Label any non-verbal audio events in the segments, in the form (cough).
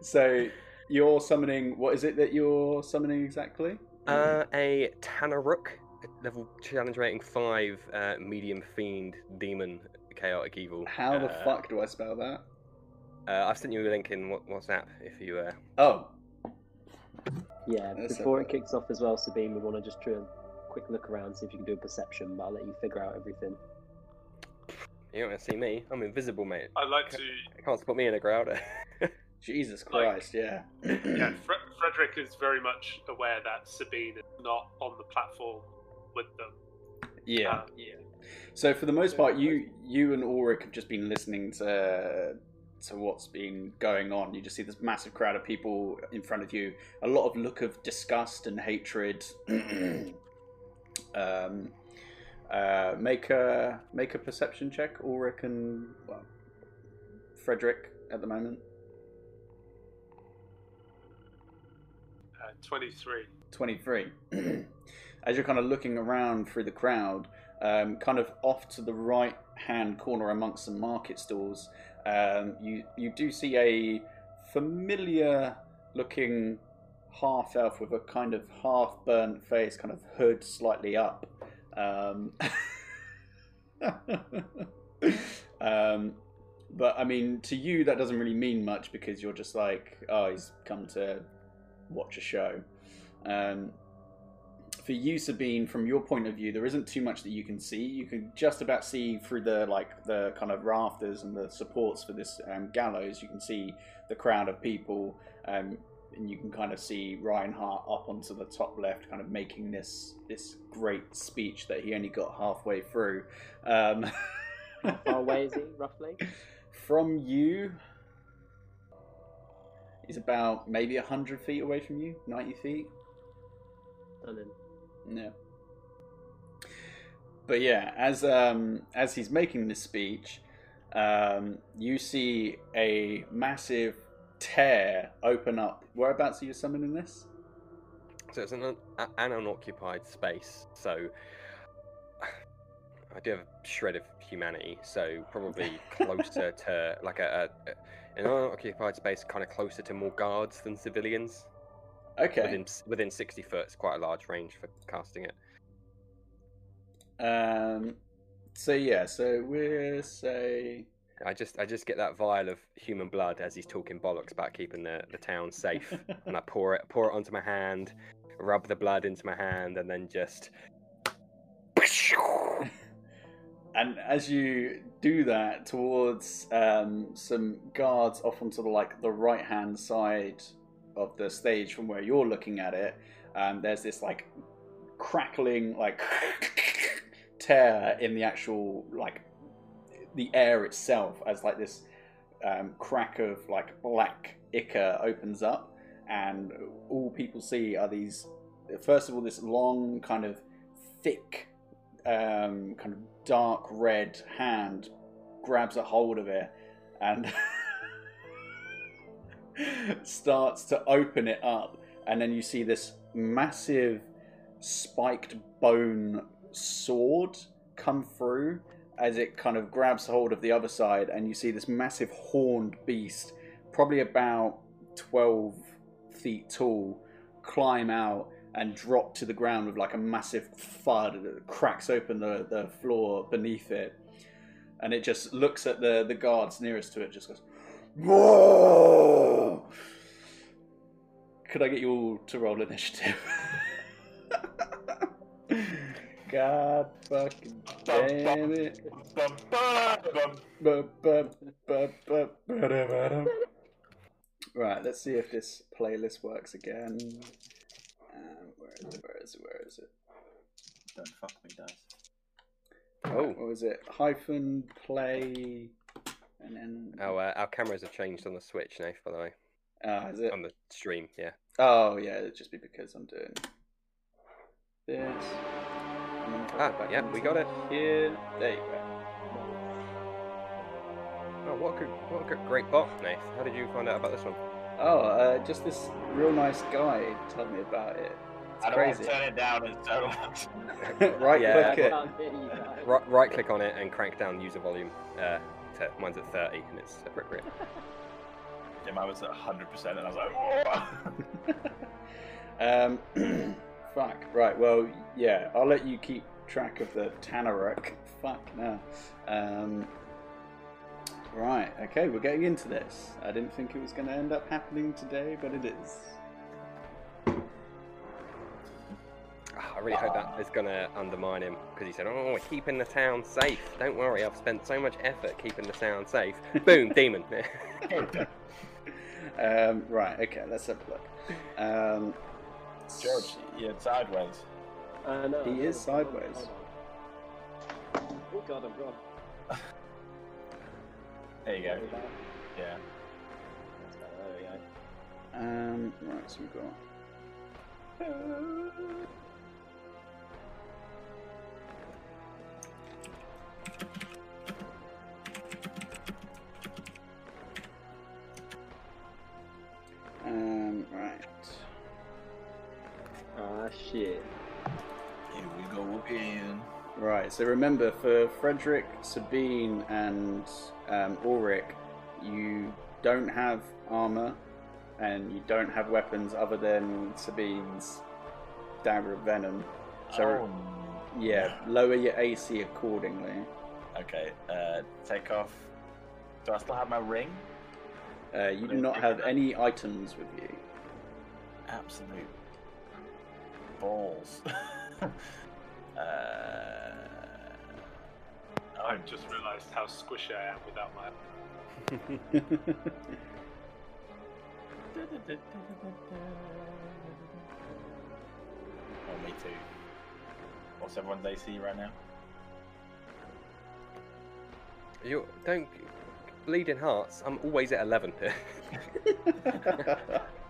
so you're summoning. What is it that you're summoning exactly? Uh, a Tanarukk, level challenge rating five, uh, medium fiend demon, chaotic evil. How the Uh, fuck do I spell that? Uh, I've sent you a link in WhatsApp if you. Uh... Oh, Yeah, Let's before have it kicks off as well, Sabine, we want to just do a quick look around, see if you can do a perception, but I'll let you figure out everything. You don't want to see me. I'm invisible, mate. I'd like to. You can't spot me in a crowd. (laughs) Jesus Like- Christ! yeah. Yeah, (clears throat) Fre- Frederick is very much aware that Sabine is not on the platform with them. yeah. Um, yeah. So for the most part, you you and Ulrich have just been listening to to what's been going on. You just see this massive crowd of people in front of you. A lot of look of disgust and hatred. (clears throat) um, uh, make a make a perception check, Ulrich and well, Frederick at the moment. 23. 23. (clears throat) As you're kind of looking around through the crowd, um, kind of off to the right hand corner amongst some market stalls, um, you, you do see a familiar looking half elf with a kind of half burnt face, kind of hood slightly up. Um, (laughs) um, but I mean, to you, that doesn't really mean much because you're just like, oh, he's come to watch a show. Um, for you, Sabine, from your point of view, there isn't too much that you can see. You can just about see through the like the kind of rafters and the supports for this um, gallows. You can see the crowd of people, um, and you can kind of see Reinhardt up onto the top left, kind of making this this great speech that he only got halfway through. Um, How far away is he, (laughs) roughly? from you, he's about maybe hundred feet away from you, ninety feet. Stunning. Yeah. But yeah, as um as he's making this speech, um, you see a massive tear open up. Whereabouts are you summoning this? So it's an, un- an unoccupied space. So I do have a shred of humanity. So probably (laughs) closer to like a, a an unoccupied space, kind of closer to more guards than civilians. Okay. Within within sixty foot, it's quite a large range for casting it. Um. So yeah. So we're say. I just I just get that vial of human blood as he's talking bollocks about keeping the, the town safe, and I (laughs) pour it pour it onto my hand, rub the blood into my hand, and then just. (laughs) And as you do that towards um, some guards off onto the like the right hand side of the stage from where you're looking at it, um, there's this like crackling like (laughs) tear in the actual like the air itself as like this um, crack of like black ichor opens up, and all people see are these. First of all, this long kind of thick um, kind of dark red hand grabs a hold of it and (laughs) starts to open it up. And then you see this massive spiked bone sword come through as it kind of grabs hold of the other side. And you see this massive horned beast, probably about 12 feet tall, climb out and drop to the ground with like a massive thud that cracks open the, the floor beneath it. And it just looks at the, the guards nearest to it, just goes, Whoa! Could I get you all to roll initiative? (laughs) God fucking damn it. Right, let's see if this playlist works again. Where is it? Where is it? Where is it? Don't fuck me, dice. Oh, what was it? Hyphen play, and then Oh, uh, our cameras have changed on the Switch, Nath, by the way, Ah, is it? on the stream. Yeah. Oh yeah, it'd just be because I'm doing this. And then if I Ah, go yeah, we got it. Here, there you go. Oh, what a good, what a great bot, Nath. How did you find out about this one? Oh, uh, just this real nice guy told me about it. It's I don't want to turn it down and (laughs) so right Yeah. click it. Can't hear you guys. Right, right click on it and crank down user volume. Uh, to, mine's at 30 and it's appropriate. (laughs) Yeah, mine was at 100%, and I was like, (laughs) um, (clears throat) fuck. Right. Well, yeah. I'll let you keep track of the Tanarukk. Fuck no. Um, right. Okay. We're getting into this. I didn't think it was going to end up happening today, but it is. Really hope that is going to undermine him because he said, "Oh, we're keeping the town safe. Don't worry, I've spent so much effort keeping the town safe." (laughs) Boom, demon. (laughs) Um, right. Okay. Let's have a look. Um, George, you're sideways. Uh, no, He no, is hold on, sideways. Oh god, I'm gone. (laughs) There you go. There we go. Yeah. There we go. Um, right. So we've got. Right, so remember for Frederick, Sabine, and um, Ulrich, you don't have armor and you don't have weapons other than Sabine's dagger of venom. So, oh, yeah, lower your AC accordingly. Okay, uh, take off. Do I still have my ring? Uh, you do not have any items with you. Absolute balls. (laughs) uh, I've just realised how squishy I am without my. Oh, me too. What's everyone's AC right now? you don't bleeding hearts. I'm always at eleven. Okay.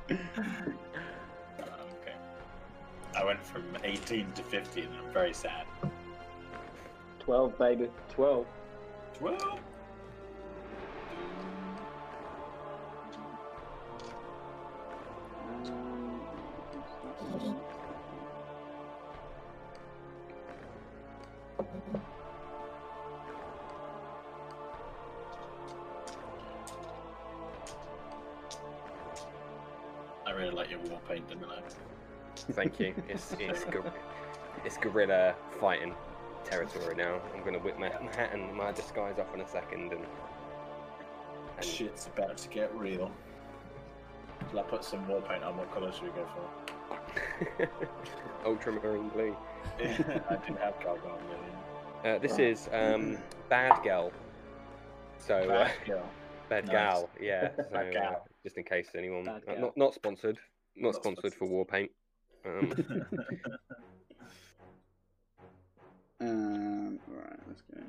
(laughs) (laughs) I went from 18 to 15 and I'm very sad. Twelve, baby. Twelve. 12? Thank you. It's it's gor- it's guerrilla fighting territory now. I'm gonna whip my, my hat and my disguise off in a second, and, and Shit's about to get real. Shall I put some war paint on? What colour should we go for? (laughs) ultramarine blue. (laughs) I didn't have Calgon really. Uh, this is um, Bad Gal. So uh, Bad girl. Bad Nice. Gal, yeah. (laughs) So, Bad uh, Gal. just in case anyone, uh, Gal. not not sponsored, not Not sponsored for sponsored. war paint. Um, (laughs) (laughs) um, right, let's go.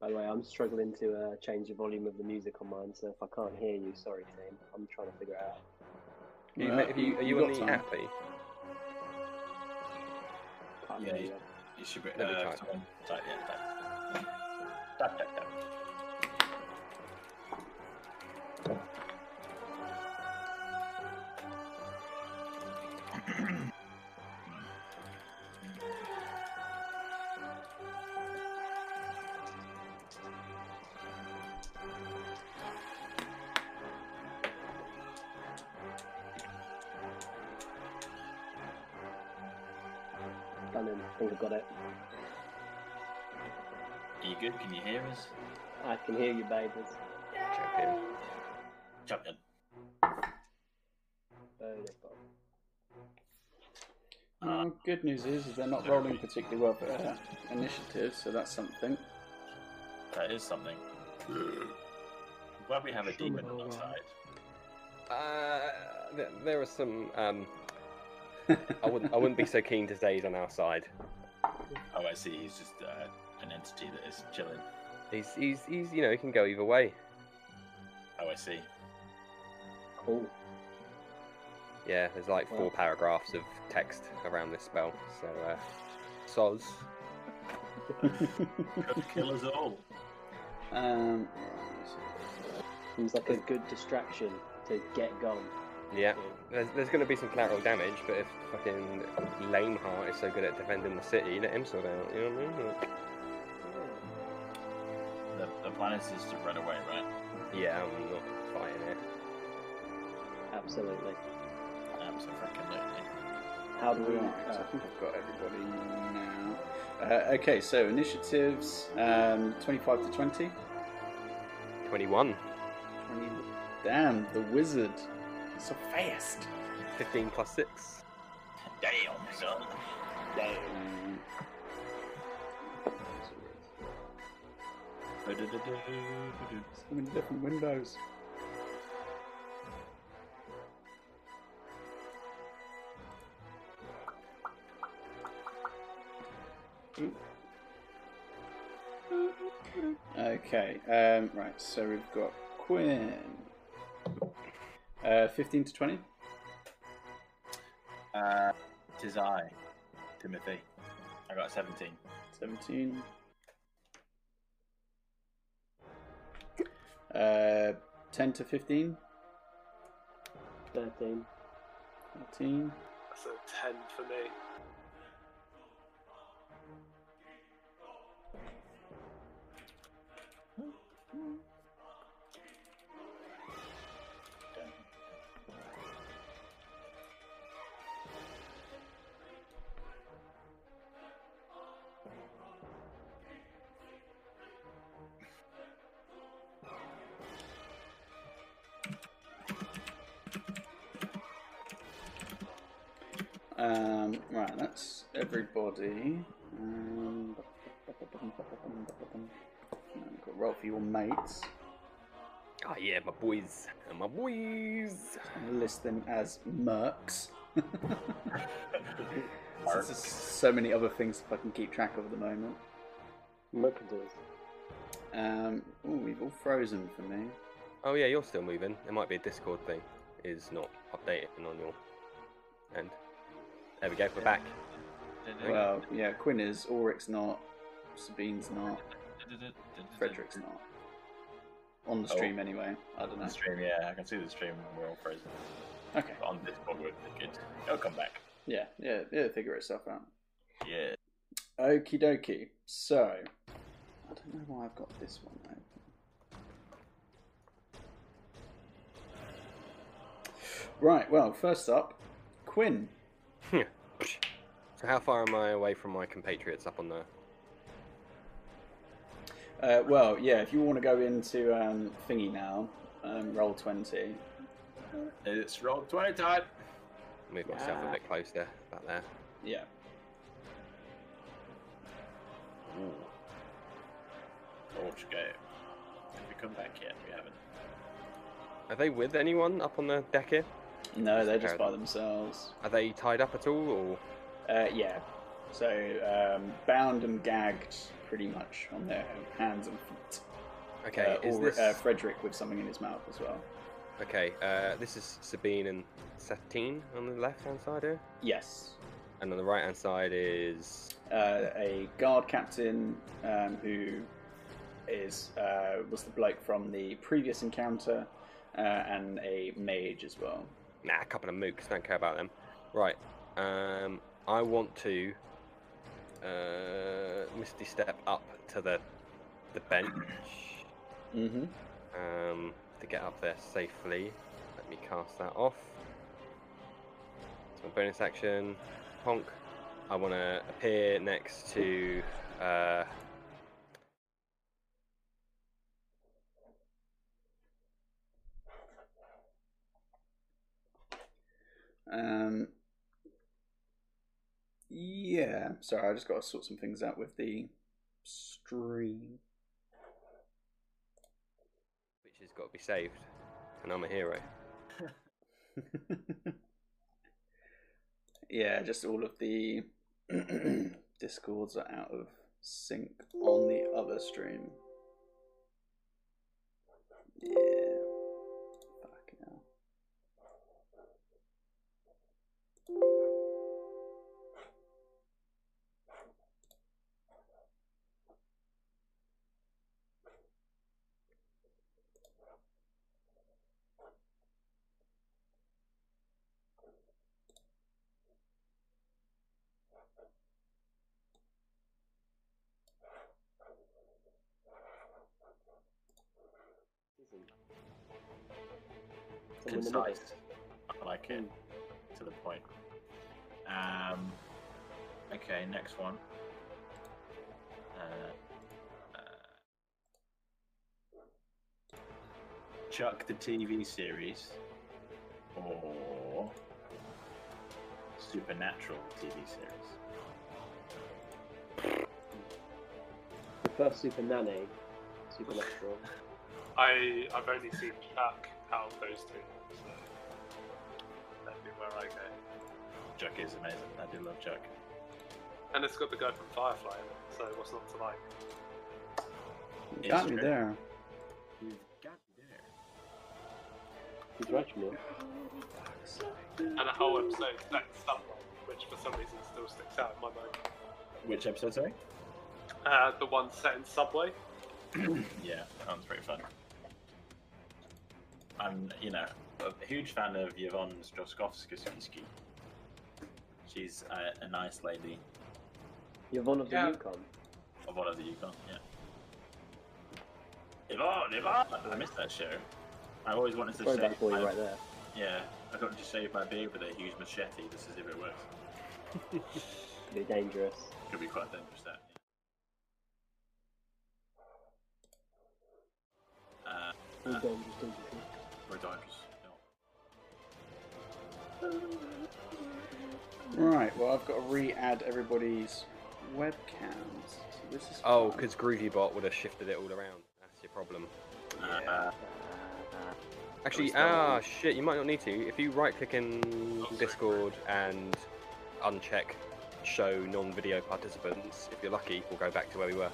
By the way, I'm struggling to uh, change the volume of the music on mine, so if I can't hear you, sorry, team. I'm trying to figure it out. you, Right, have you, are you you on the time. app? Are you? Can't Yeah, you- you. You should be. Me Uh, try. someone type, yeah, type. Type, type, type. I've got it. Are you good? Can you hear us? I can hear you, babies. Champion. Champion. Beautiful. Uh, good news is, is they're not rolling particularly well for uh, initiative, so that's something. That is something. Glad we have a demon on our side. Uh, there, there are some. Um, I wouldn't. I wouldn't be so keen to say he's on our side. Oh, I see. He's just uh, an entity that is chilling. He's, he's, he's. You know, he can go either way. Oh, I see. Cool. Yeah, there's like four Wow. paragraphs of text around this spell. So, uh, soz. (laughs) Could kill us all. um, right, let's see. Seems like a good distraction to get gone. Yeah, there's, there's going to be some collateral damage, but if fucking Lameheart is so good at defending the city, let him sort it out. You know what I mean? Like, The, the plan is just to run away, right? yeah, I'm not fighting it. Absolutely. Absolutely. How do we? Right, I Uh, think I've got everybody now. Uh, okay, so initiatives um, 25 to 20. 21. 20. Damn, the wizard. He's so fast. 15 plus 6. Damn, son. Damn. So many different windows. Ooh. Okay, um, right, so we've got Quinn. Uh, 15 to 20. Uh, tis I, Timothy. I got a 17. 17. Uh, 10 to 15. Thirteen. 13. That's a 10 for me. That's everybody. Um, got roll for your mates. Ah, yeah, my boys. And my boys. List them as mercs. (laughs) Since there's so many other things if I can keep track of at the moment. Mercantils. Um, ooh, we've all frozen for me. Oh, yeah, you're still moving. It might be a Discord thing. Is not updating on your end. There we go, we're back. Well, yeah, Quinn is, Ulrich's not, Sabine's not, Frederick's not. On the oh. stream anyway. I don't know. The stream, yeah, I can see the stream. We're all frozen. Okay. But on Discord, we're good. It'll come back. Yeah, yeah, it'll figure itself out. Yeah. Okie dokie. So, I don't know why I've got this one open. Right, well, first up, Quinn. So how far am I away from my compatriots up on the... Uh, well, yeah, if you want to go into um, thingy now, um, roll 20. It's roll 20 time. Move myself a bit closer, about there. Yeah. Ooh. Torch game. Have we come back yet? We haven't. Are they with anyone up on the deck here? No, they're Just just by parallel. themselves. Are they tied up at all, or...? Uh, yeah. So, um, bound and gagged pretty much on their hands and feet. Okay, uh, is or this... uh, Frederick with something in his mouth as well. Okay, uh, this is Sabine and Satine on the left-hand side here, Yes. and on the right-hand side is Uh, a guard captain um, who is uh, was the bloke from the previous encounter, uh, and a mage as well. nah, a couple of mooks. Don't care about them. Right, um, I want to uh, misty step up to the the bench Mm-hmm. um, to get up there safely. Let me cast that off. So bonus action, honk. I want to appear next to. Uh, Um, yeah. Sorry, I just got to sort some things out with the stream. which has got to be saved, and I'm a hero. (laughs) yeah, just all of the (clears throat) discords are out of sync on the other stream. Yeah. Someone in the middle. Concise. like it to the point. Um, okay, next one. Uh, uh, Chuck the TV series or Supernatural TV series. The first Super Nanny, Supernatural. (laughs) I I've only seen Chuck out of those two, so that'd be where I go. Chuck is amazing. I do love Chuck. And it's got the guy from Firefly, in it, so what's not to like? You got me there. He's right from you. And a whole episode set in which for some reason still sticks out in my mind. Which episode, sorry? Uh, the one set in Subway. (clears throat) yeah, that sounds pretty fun. I'm, you know, a huge fan of Yvonne Strahovski. She's a, a nice lady Yvonne of the Yeah. Yukon. of one of the Yukon, yeah. Yvonne, Yvonne! I missed that show. I always wanted to Throwback shave for my, you right there. yeah, I got to shave my beard with a huge machete just to see if it works. Could (laughs) be dangerous. Could be quite dangerous, that. Yeah. Uh, All Uh, dangerous, dangerous. Rodikis. Right, well, I've got to re add everybody's webcams. So this is Oh, because GroovyBot would have shifted it all around. That's your problem. Uh, Uh, Actually, still- ah, shit, you might not need to. If you right click in sorry. Discord and uncheck show non video participants, if you're lucky, we'll go back to where we were.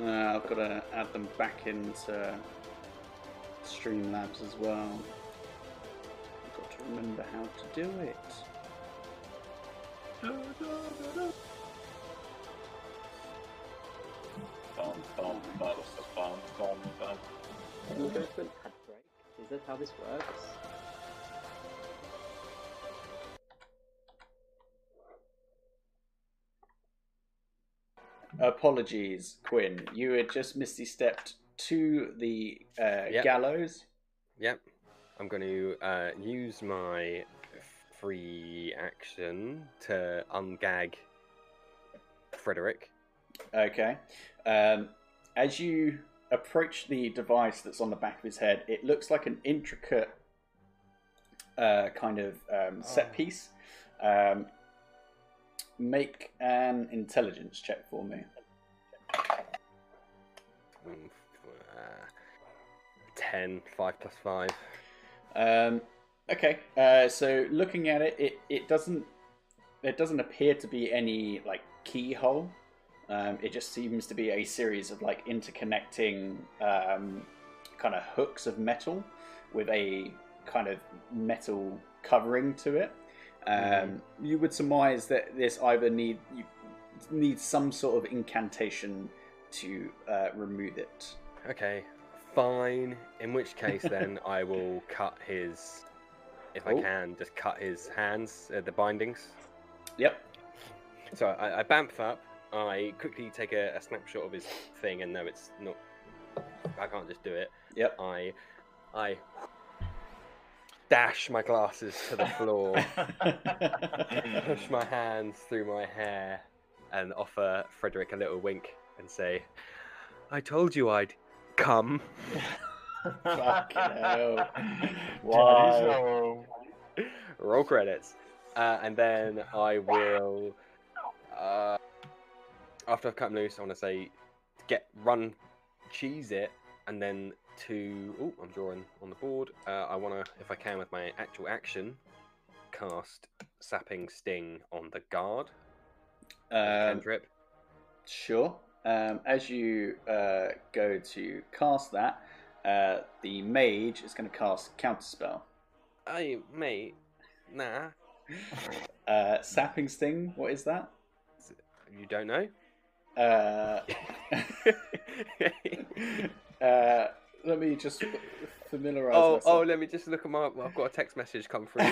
Uh, I've got to add them back into Streamlabs as well. I've got to remember how to do it. Bum, bum, bum, bum, bum, bum. Is that how this works? Apologies, Quinn. You had just misty stepped to the uh, Yep. gallows. Yep. I'm going to uh, use my free action to ungag Frederick. Okay. Um, as you approach the device that's on the back of his head, it looks like an intricate uh, kind of um, set Oh. piece. Um, make an intelligence check for me. Mm, uh, 10, 5 plus 5. Um, okay. Uh, so looking at it, it, it doesn't there doesn't appear to be any like keyhole. Um, it just seems to be a series of like interconnecting um, kind of hooks of metal with a kind of metal covering to it. Um, You would surmise that this either need you need some sort of incantation to uh, remove it. Okay, fine. In which case, then (laughs) I will cut his, if I Oh. can, just cut his hands, uh, the bindings. Yep. So I, I bamf up. I quickly take a, a snapshot of his thing, and no, it's not. I can't just do it. Yep. I, I dash my glasses to the floor, (laughs) push my hands through my hair, and offer Frederick a little wink and say, "I told you I'd come." Fucking (laughs) hell. Why? Why? Roll credits, uh, and then I will. Uh, after I've cut him loose, I want to say, get run, cheese it, and then to. Oh, I'm drawing on the board. Uh, I want to, if I can, with my actual action, cast sapping sting on the guard. Um, cantrip. Sure. Um, as you uh, go to cast that, uh, the mage is going to cast counterspell. Hey, mate. Nah, (laughs) Uh, sapping sting. What is that? you don't know. Uh, (laughs) uh, let me just familiarize oh, myself. oh, let me just look at my. I've got a text message come through. (laughs)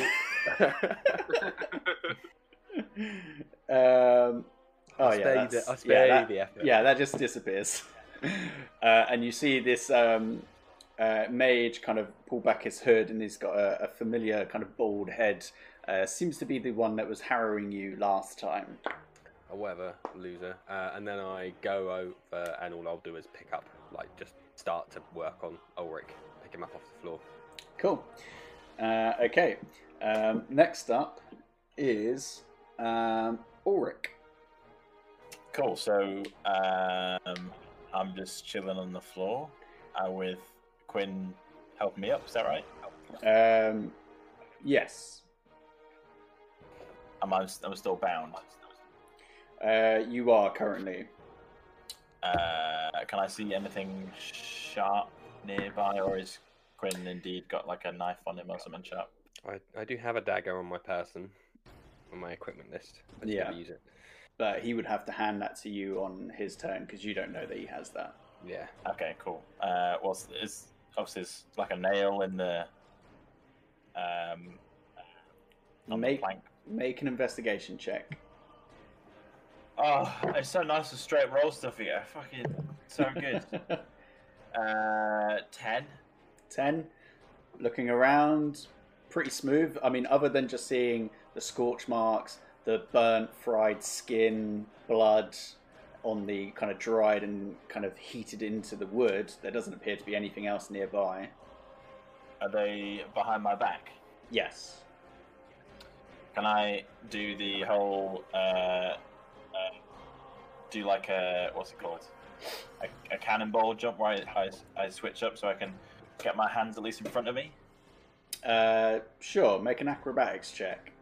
um, oh yeah, the, yeah, that, the effort. yeah, that just disappears. (laughs) uh, and you see this um, uh, mage kind of pull back his hood and he's got a, a familiar kind of bald head. Uh, seems to be the one that was harrowing you last time. Or whatever, loser. Uh, and then I go over, and all I'll do is pick up, like, just start to work on Ulrich, pick him up off the floor. Cool. Uh, okay. Um, next up is um, Ulrich. Cool. So um, I'm just chilling on the floor uh, with Quinn helping me up. Is that right? Um, yes. Am I, I'm still bound. Uh, you are currently. Uh, can I see anything sharp nearby, or is Quinn indeed got like a knife on him or something sharp? I, I do have a dagger on my person, on my equipment list. I just Yeah. never use it. But he would have to hand that to you on his turn because you don't know that he has that. Yeah. Okay, cool. Uh, what's is obviously it's like a nail in the um on the Make plank. make an investigation check. Oh, it's so nice to straight roll stuff here. Fucking so good. (laughs) uh, ten. Ten. Looking around, pretty smooth. I mean, other than just seeing the scorch marks, the burnt, fried skin, blood on the kind of dried and kind of heated into the wood, there doesn't appear to be anything else nearby. Are they behind my back? Yes. Can I do the whole uh, uh do like a what's it called? A, a cannonball jump where I, I, I switch up so I can get my hands at least in front of me. Uh, sure. Make an acrobatics check.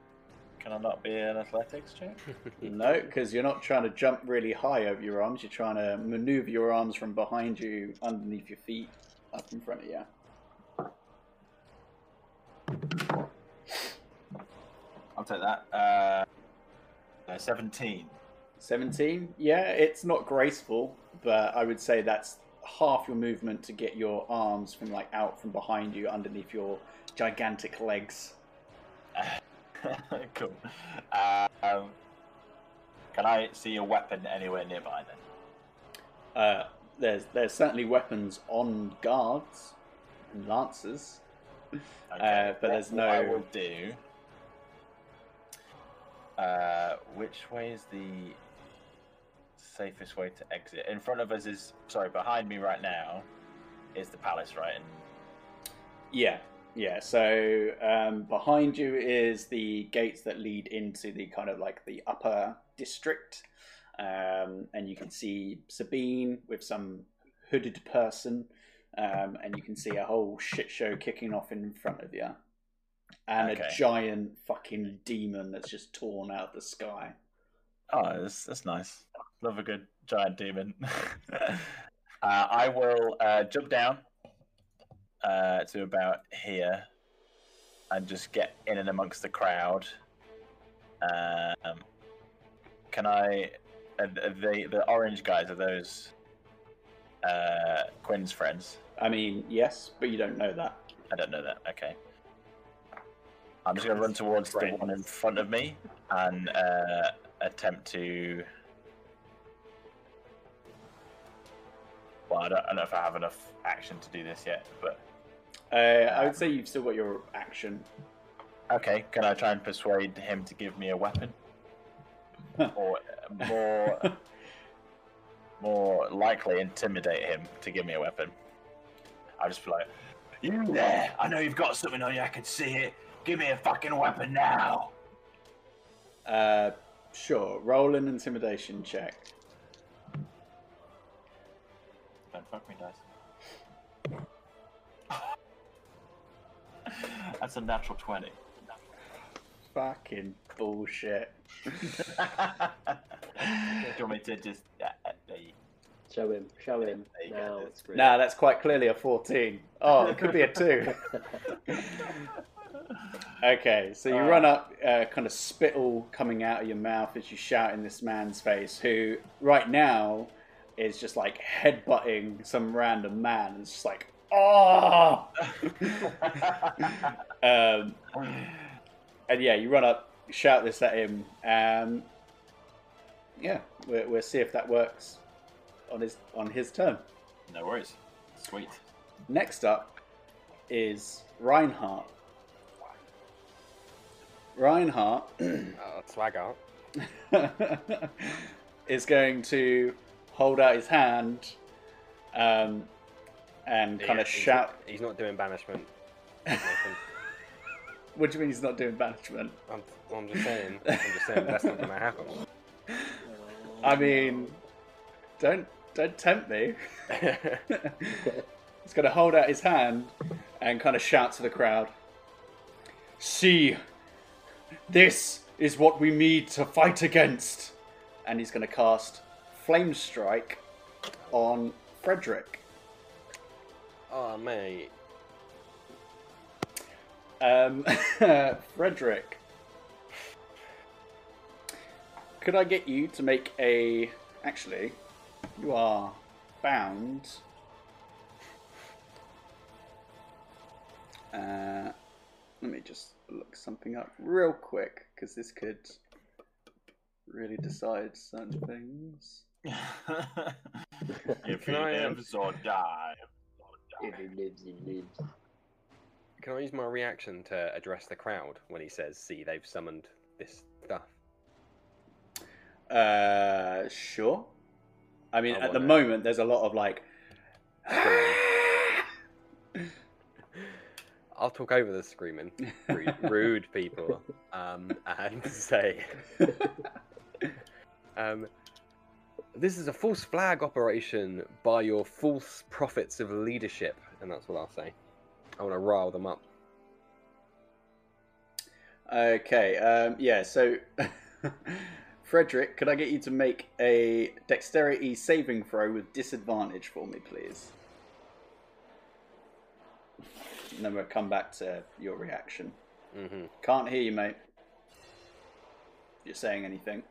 Can I not be an athletics check? (laughs) No, because you're not trying to jump really high over your arms. You're trying to maneuver your arms from behind you, underneath your feet, up in front of you. I'll take that. Uh, uh, Seventeen. 17? Yeah, it's not graceful, but I would say that's half your movement to get your arms from like out from behind you, underneath your gigantic legs. (laughs) cool. Um, can I see a weapon anywhere nearby then? Uh, there's there's certainly weapons on guards and lancers. Uh, but there's what I no- will do. Uh, which way is the safest way to exit? In front of us is sorry, behind me right now is the palace, right? And Yeah, yeah. So um, behind you is the gates that lead into the kind of like the upper district, um, and you can see Sabine with some hooded person, um, and you can see a whole shit show kicking off in front of you, and Okay. a giant fucking demon that's just torn out of the sky. oh, that's, that's nice. Love a good giant demon. (laughs) uh, I will uh, jump down uh, to about here and just get in and amongst the crowd. Um, can I? They the orange guys? Are those uh, Quinn's friends? I mean, yes, but you don't know that. I don't know that. Okay. I'm just going to run towards the one in front of me and uh, attempt to. Well, I don't, I don't know if I have enough action to do this yet, but Uh, I would say you've still got your action. okay. Can I try and persuade him to give me a weapon, (laughs) or uh, more (laughs) more likely intimidate him to give me a weapon? I'll just be like, "You there? I know you've got something on you. I can see it. Give me a fucking weapon now." Uh, sure. Roll an intimidation check. Don't fuck me, dice. (laughs) That's a natural 20. Fucking bullshit. Do you want me to just. Uh, Show him, show him. There you go, Now it's great. Nah, that's quite clearly a 14. Oh, it could be a 2. (laughs) Okay, so you Uh. run up, uh, kind of spittle coming out of your mouth as you shout in this man's face, who right now is just like headbutting some random man. and It's just like, oh! (laughs) um, and yeah, you run up, shout this at him. Um, yeah, we'll, we'll see if that works on his on his turn. no worries. Sweet. next up is Reinhardt. Reinhardt Uh, swagger. (laughs) is going to hold out his hand um, and kind Yeah, of shout. Not, he's not doing banishment. (laughs) What do you mean he's not doing banishment? I'm, I'm just saying. I'm just saying that's not going to happen. I mean, don't don't tempt me. (laughs) He's going to hold out his hand and kind of shout to the crowd. See, this is what we need to fight against. And he's going to cast Flame Strike on Frederick. oh mate. Um, (laughs) Frederick, could I get you to make a? Actually, you are bound. Uh, let me just look something up real quick because this could really decide certain things. (laughs) if Can he I, um, lives or dies. If he lives, he lives. Can I use my reaction to address the crowd when he says, "See, they've summoned this stuff"? Uh, sure. I mean, I at the wanna- moment, there's a lot of like. I'll talk over the screaming, rude, (laughs) rude people, um, and (laughs) say, um, "This is a false flag operation by your false prophets of leadership," and that's what I'll say. I want to rile them up. Okay, um, yeah, so (laughs) Frederick, could I get you to make a dexterity saving throw with disadvantage for me, please? And then we'll come back to your reaction. hmm Can't hear you, mate. You're saying anything?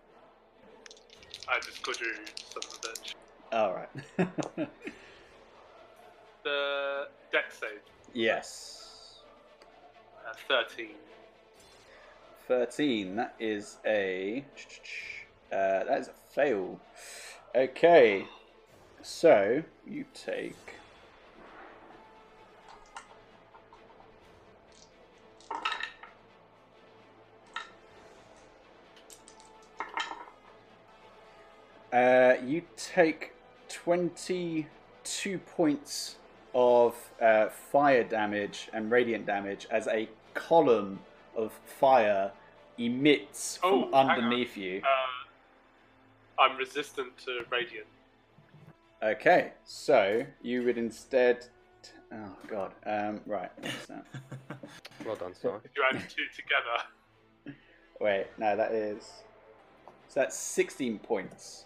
I just called you son of a bitch. Alright. (laughs) The dex save, yes. uh, 13. 13, that is a. Uh, that is a fail. Okay, so you take. Uh, you take 22 points of uh, fire damage and radiant damage as a column of fire emits Oh, hang on. underneath you. Uh, I'm resistant to radiant. Okay, so you would instead. Oh god. Um, right. what's that? (laughs) Well done, Si. If you add two together, (laughs) Wait, no, that is. So that's 16 points.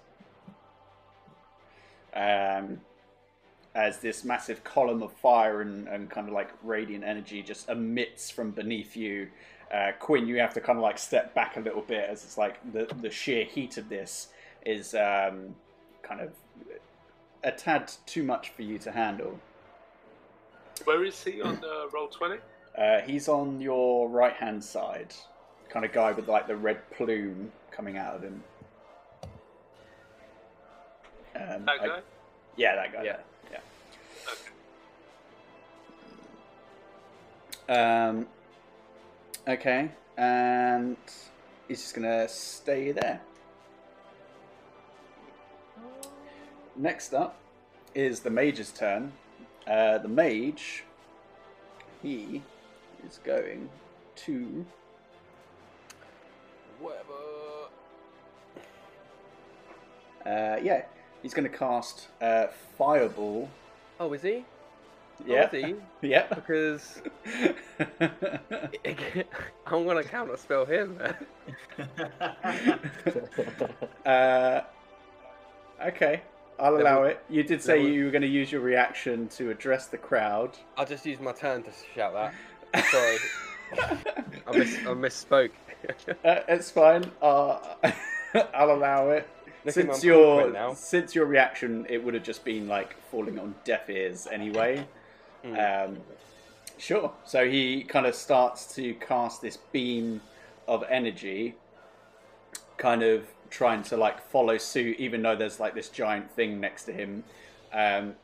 Um, as this massive column of fire and, and kind of like radiant energy just emits from beneath you. Uh, Quinn, you have to kind of like step back a little bit as it's like the, the sheer heat of this is um, kind of a tad too much for you to handle. where is he on uh, roll 20? Uh, he's on your right hand side, kind of guy with like the red plume coming out of him. Um, That I- yeah, that guy. Yeah. Yeah. Okay. Um, okay, and he's just gonna stay there. Next up is the mage's turn. Uh, the mage, he is going to. Whatever. Uh, yeah, he's going to cast uh, Fireball. Oh, is he? Yeah. Oh, is he? (laughs) Yep. Because (laughs) (laughs) I'm gonna counter spell him. uh, okay, I'll Level- allow it. You did say level- you were going to use your reaction to address the crowd. I'll just use my turn to shout that. Sorry, I, miss, I misspoke. Uh, it's fine. Uh, I'll allow it. Since your since your reaction, it would have just been like falling on deaf ears anyway. Hmm. Um, sure. So he kind of starts to cast this beam of energy, kind of trying to like follow suit, even though there's like this giant thing next to him, um,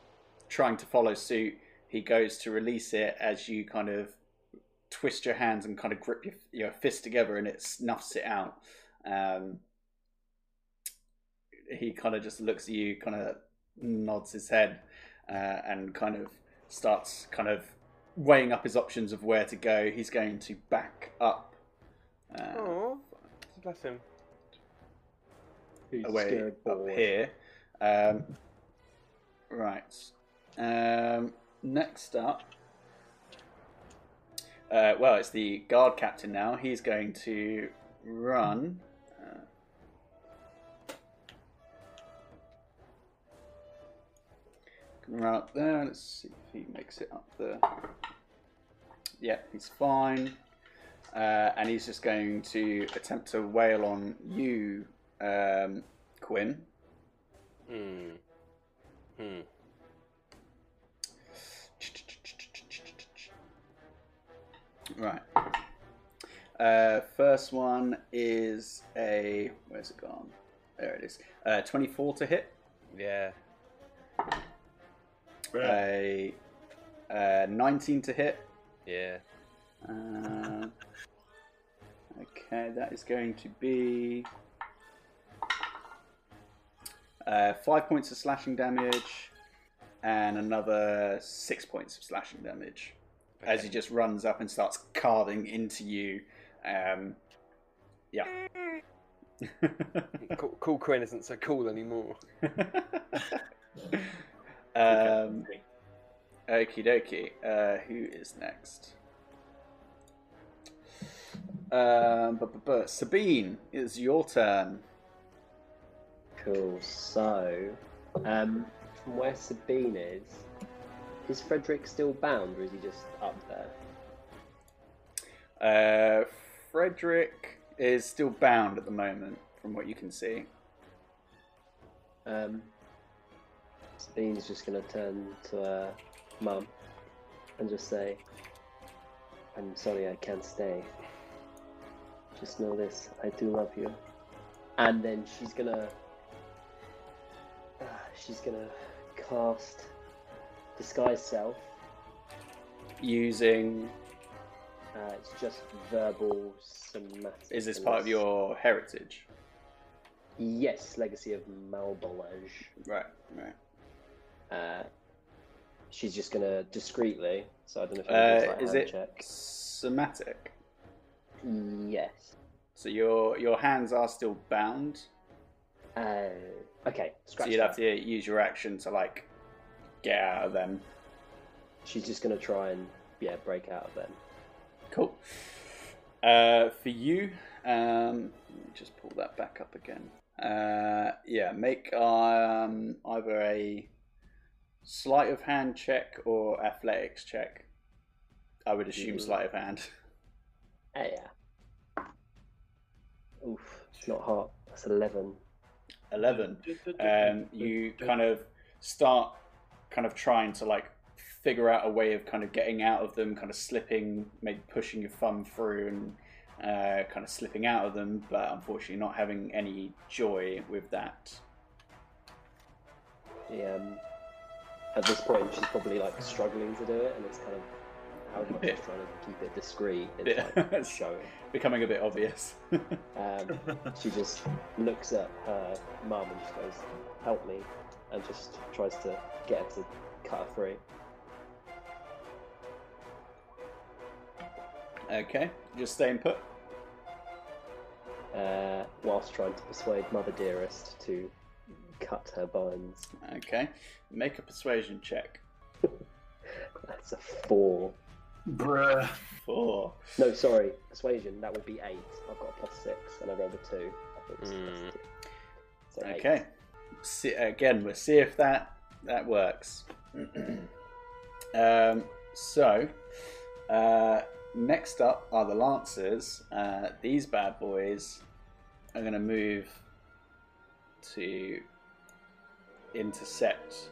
trying to follow suit. he goes to release it as you kind of twist your hands and kind of grip your, your fist together and it snuffs it out. Um, he kind of just looks at you, kind of nods his head, uh, and kind of starts kind of weighing up his options of where to go. He's going to back up. Uh, Oh, bless him. Who's away scared up bored? here. Um, right. Um, next up. Uh, well, it's the guard captain now. He's going to run. Up there. Let's see if he makes it up there. Yeah, he's fine. Uh, and he's just going to attempt to wail on you, um, Quinn. Hmm. Hmm. Right. Uh, first one is a. Where's it gone? There it is. Uh, 24 to hit. Yeah. A uh, 19 to hit. Yeah. Uh, okay, that is going to be uh, five points of slashing damage and another six points of slashing damage as he just runs up and starts carving into you. Um, yeah. Cool, cool Quinn isn't so cool anymore. (laughs) um, okie dokie. Uh, who is next? Um, but, but, but Sabine, it's your turn. Cool. So, um, from where Sabine is, is Frederick still bound, or is he just up there? Uh, Frederick is still bound at the moment, from what you can see. Um, Sabine's just gonna turn to her mum and just say, "I'm sorry, I can't stay. Just know this: I do love you." And then she's gonna, uh, she's gonna cast disguise self. Using Uh, it's just verbal somatic. is this part of your heritage? Yes, Legacy of Malbolge. Right, right. Uh, she's just gonna discreetly. So I don't know if Uh, like is it check. somatic? Yes. So your your hands are still bound. Uh, okay. Scratch so you'd have to use your action to like get out of them. She's just gonna try and yeah break out of them. Cool. Uh, for you, um, let me just pull that back up again. Uh, yeah, make um, either a sleight of hand check or athletics check. I would assume Mhm. sleight of hand. Ah, yeah. Oof, it's not hot. That's eleven. Eleven. um, you kind of start kind of trying to like figure out a way of kind of getting out of them, kind of slipping, maybe pushing your thumb through and uh, kind of slipping out of them, but unfortunately not having any joy with that. Yeah. Um, at this point, she's probably like struggling to do it, and it's kind of how much she's trying to keep it discreet. It's like (laughs) showing. Becoming a bit obvious. (laughs) Um, she just looks at her mum and just goes, "Help me," and just tries to get her to cut her free. okay, just staying put. uh, whilst trying to persuade Mother Dearest to cut her bonds. Okay, make a persuasion check. That's a four. Bruh. Four. No, sorry, persuasion. That would be eight. I've got a plus six, and I rolled a two. I think it's Mm. two. So. Okay. See, again, we'll see if that that works. (clears throat) um, so, uh, next up are the Lancers. Uh, these bad boys are going to move to intercept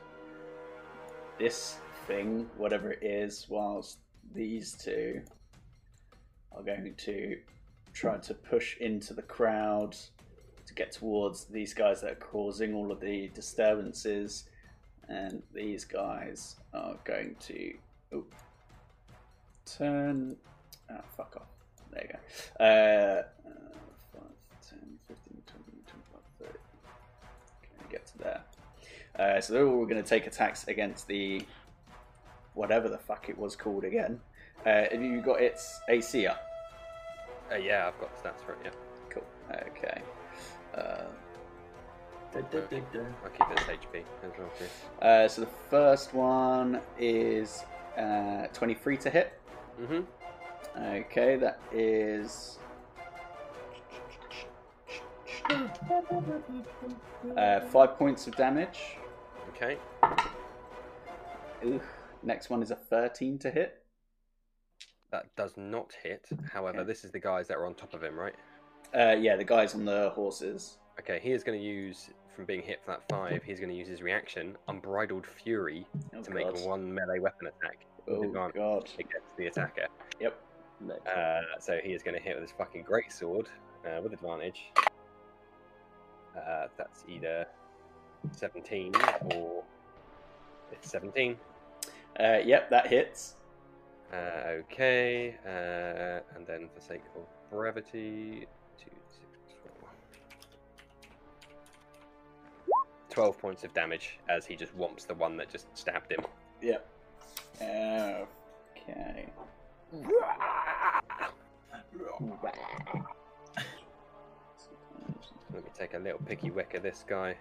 this thing, whatever it is, whilst these two are going to try to push into the crowd to get towards these guys that are causing all of the disturbances, and these guys are going to Oh. Turn. Oh, fuck off. There you go. Uh, uh, 5, 10, 15, 20, 25, 30. Okay, get to there. Uh, so they're all going to take attacks against the whatever the fuck it was called again. Uh, have you got its AC up? Uh, yeah, I've got the stats for it. Yeah, Cool. Okay. Uh, I'll keep it as HP as well. Too. uh, so the first one is uh, 23 to hit. Mhm. Okay, that is. (gasps) Uh, five points of damage. Okay. Ooh. Next one is a 13 to hit. That does not hit. However, Okay. this is the guys that are on top of him, right? Uh, yeah, the guys on the horses. Okay, he is going to use from being hit for that five. He's going to use his reaction, Unbridled Fury, Oh, to make one melee weapon attack Oh. God. against the attacker. Yep. Uh, so he is going to hit with his fucking great sword uh, with advantage. Uh, that's either 17 or it's 17. Uh, yep, that hits. Uh, okay, uh, and then for sake of brevity, two, six, 12. 12 points of damage as he just whomps the one that just stabbed him. Yep. Okay. Let me take a little picky wick of this guy.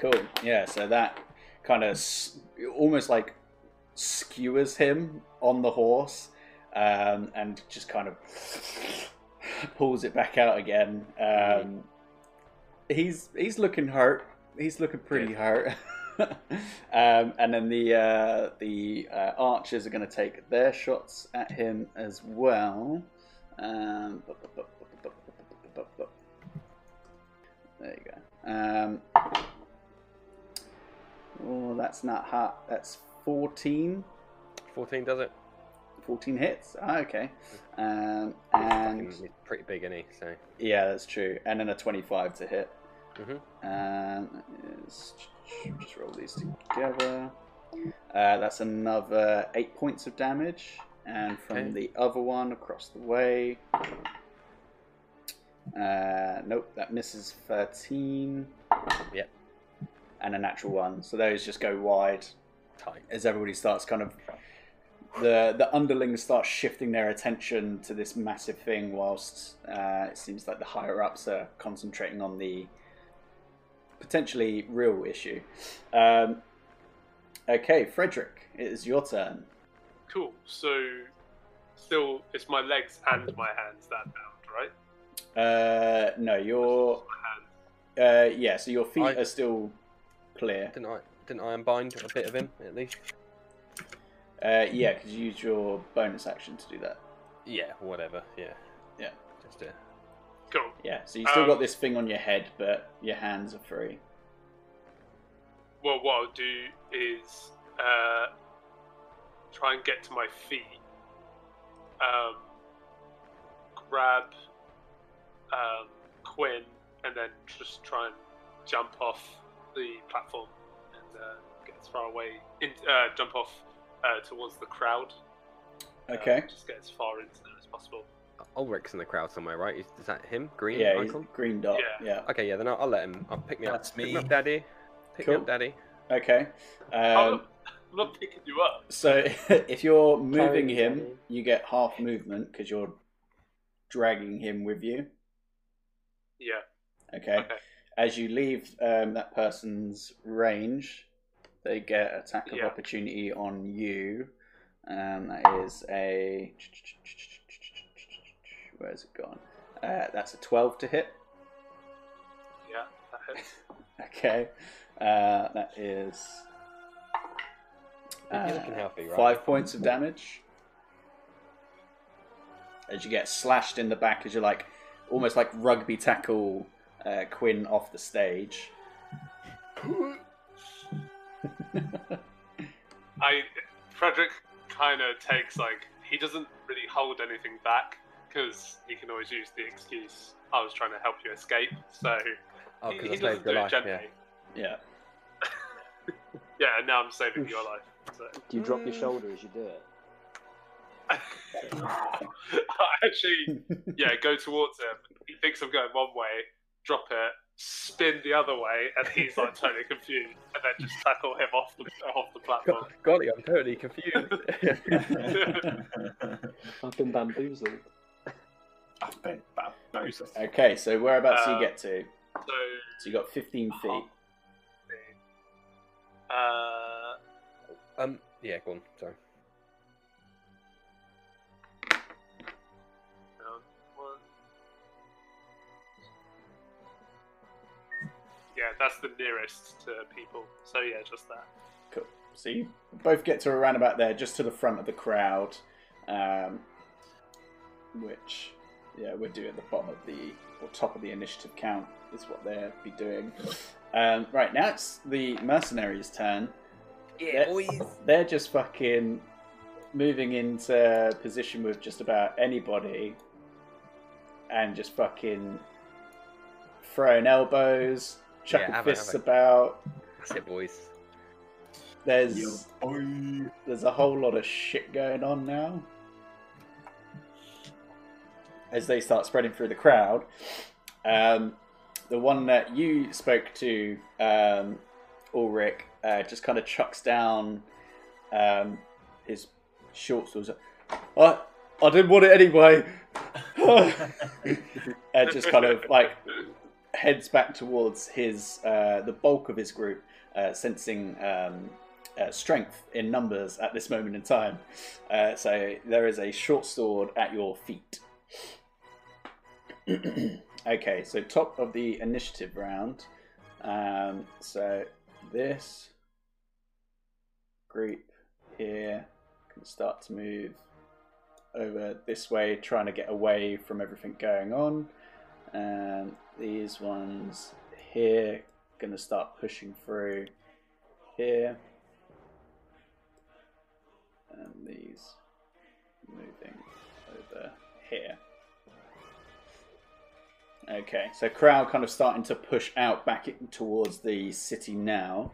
Cool. Yeah, so that kind of almost like skewers him on the horse um, and just kind of (laughs) pulls it back out again. Um, he's he's looking hurt. He's looking pretty hurt. (laughs) um, and then the uh, the uh, archers are going to take their shots at him as well. Um, there you go. Um, Oh, that's not hot. That's 14. 14 does it? 14 hits. Ah, okay. Um, and pretty big, isn't he? So, yeah, that's true. And then a 25 to hit. Mhm. Um, just roll these together. Uh, that's another 8 points of damage. And from Okay. the other one across the way. Uh, nope, that misses 13. Yep. And a natural one. So those just go wide tight. as everybody starts kind of the the underlings start shifting their attention to this massive thing whilst uh, it seems like the higher ups are concentrating on the potentially real issue um, okay frederick it is your turn Cool. So, still, it's my legs and my hands that bound, right? uh, no you're hands. uh, yeah so your feet I- are still clear Didn't I? Didn't I unbind a bit of him at least? uh, yeah because you use your bonus action to do that Yeah, whatever. Yeah. Yeah. Just a Cool. yeah so you still Um, got this thing on your head but your hands are free Well, what I'll do is uh, try and get to my feet, um, grab um, Quinn, and then just try and jump off the platform and uh, get as far away, in, uh, jump off uh, towards the crowd. Uh, okay just get as far into there as possible. Ulrich's in the crowd somewhere, right? Is, is that him? Green yeah he's icon? green dot Yeah. yeah Okay, yeah. Then I'll, I'll let him. I'll pick me That's up. Pick me. me up, Daddy. Pick Cool. me up, Daddy. Okay. I'm, Um, not, I'm not picking you up. so (laughs) if you're moving Carry him, Daddy. you get half movement because you're dragging him with you. Yeah. Okay. Okay. As you leave um, that person's range, they get attack of Yeah. opportunity on you. Um, that is a. Where's it gone? Uh, that's a 12 to hit. Yeah. That hits. (laughs) Okay. Uh, that is. You're uh, looking healthy, right? Five points of damage. As you get slashed in the back, as you're like almost like rugby tackle uh, Quinn off the stage. (laughs) I Frederick kind of takes like he doesn't really hold anything back because he can always use the excuse I was trying to help you escape. So Oh, he, because he doesn't do your it gently. Yeah. yeah. (laughs) Yeah, and now I'm saving your life. So Do you drop your Mm. shoulder as you do it? (laughs) I actually, yeah, go towards him. He thinks I'm going one way, drop it, spin the other way, and he's like totally confused, and then just tackle him off the off the platform. (laughs) Golly, I'm totally confused. (laughs) I've been bamboozled. I've been bamboozled. Okay, so whereabouts do you Uh, get to? So, So you got 15 feet. uh, um, yeah, go on. Sorry. Yeah, that's the nearest to people. So yeah, just that. Cool. So you both get to around about there, just to the front of the crowd, um, which, yeah, we're doing at the bottom of the or top of the initiative count is what they'll be doing. Um, right now it's the mercenaries' turn. Yeah, They're- They're just fucking moving into position with just about anybody, and just fucking throwing elbows, chucking have it, fists have it. about. That's it, boys. There's Yo, boy. there's a whole lot of shit going on now. As they start spreading through the crowd, um, the one that you spoke to, um, Ulrich, uh, just kind of chucks down um, his short swords. I I didn't want it anyway. and (laughs) just kind of like heads back towards his uh, the bulk of his group, uh, sensing um, uh, strength in numbers at this moment in time. Uh, so there is a short sword at your feet. (clears throat) okay, so top of the initiative round. Um, so this group here can start to move over this way, trying to get away from everything going on. And these ones here going to start pushing through here. And these moving over here. Okay, so crowd kind of starting to push out back towards the city now.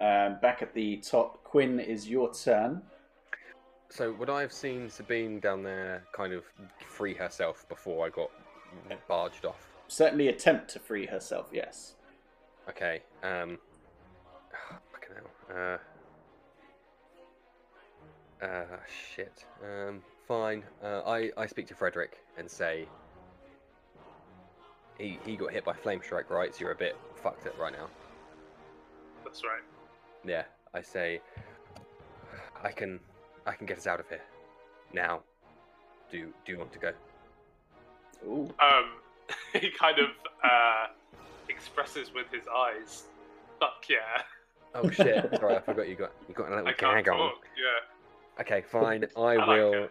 Um, back at the top, Quinn is your turn. So would I have seen Sabine down there kind of free herself before I got barged off? Certainly attempt to free herself, yes. Okay. Um. Fucking hell. Uh. Uh. Shit. Um. Fine. Uh. I I speak to Frederick and say. He he got hit by flame strike, right? So you're a bit fucked up right now. That's right. Yeah. I say. I can I can get us out of here. Now. Do do you want to go? Ooh. Um, (laughs) he kind of uh, expresses with his eyes. Fuck yeah! Oh shit! Sorry, I forgot you got you got a little I can't gag on. talk. Yeah. Okay, fine. I, I will. it.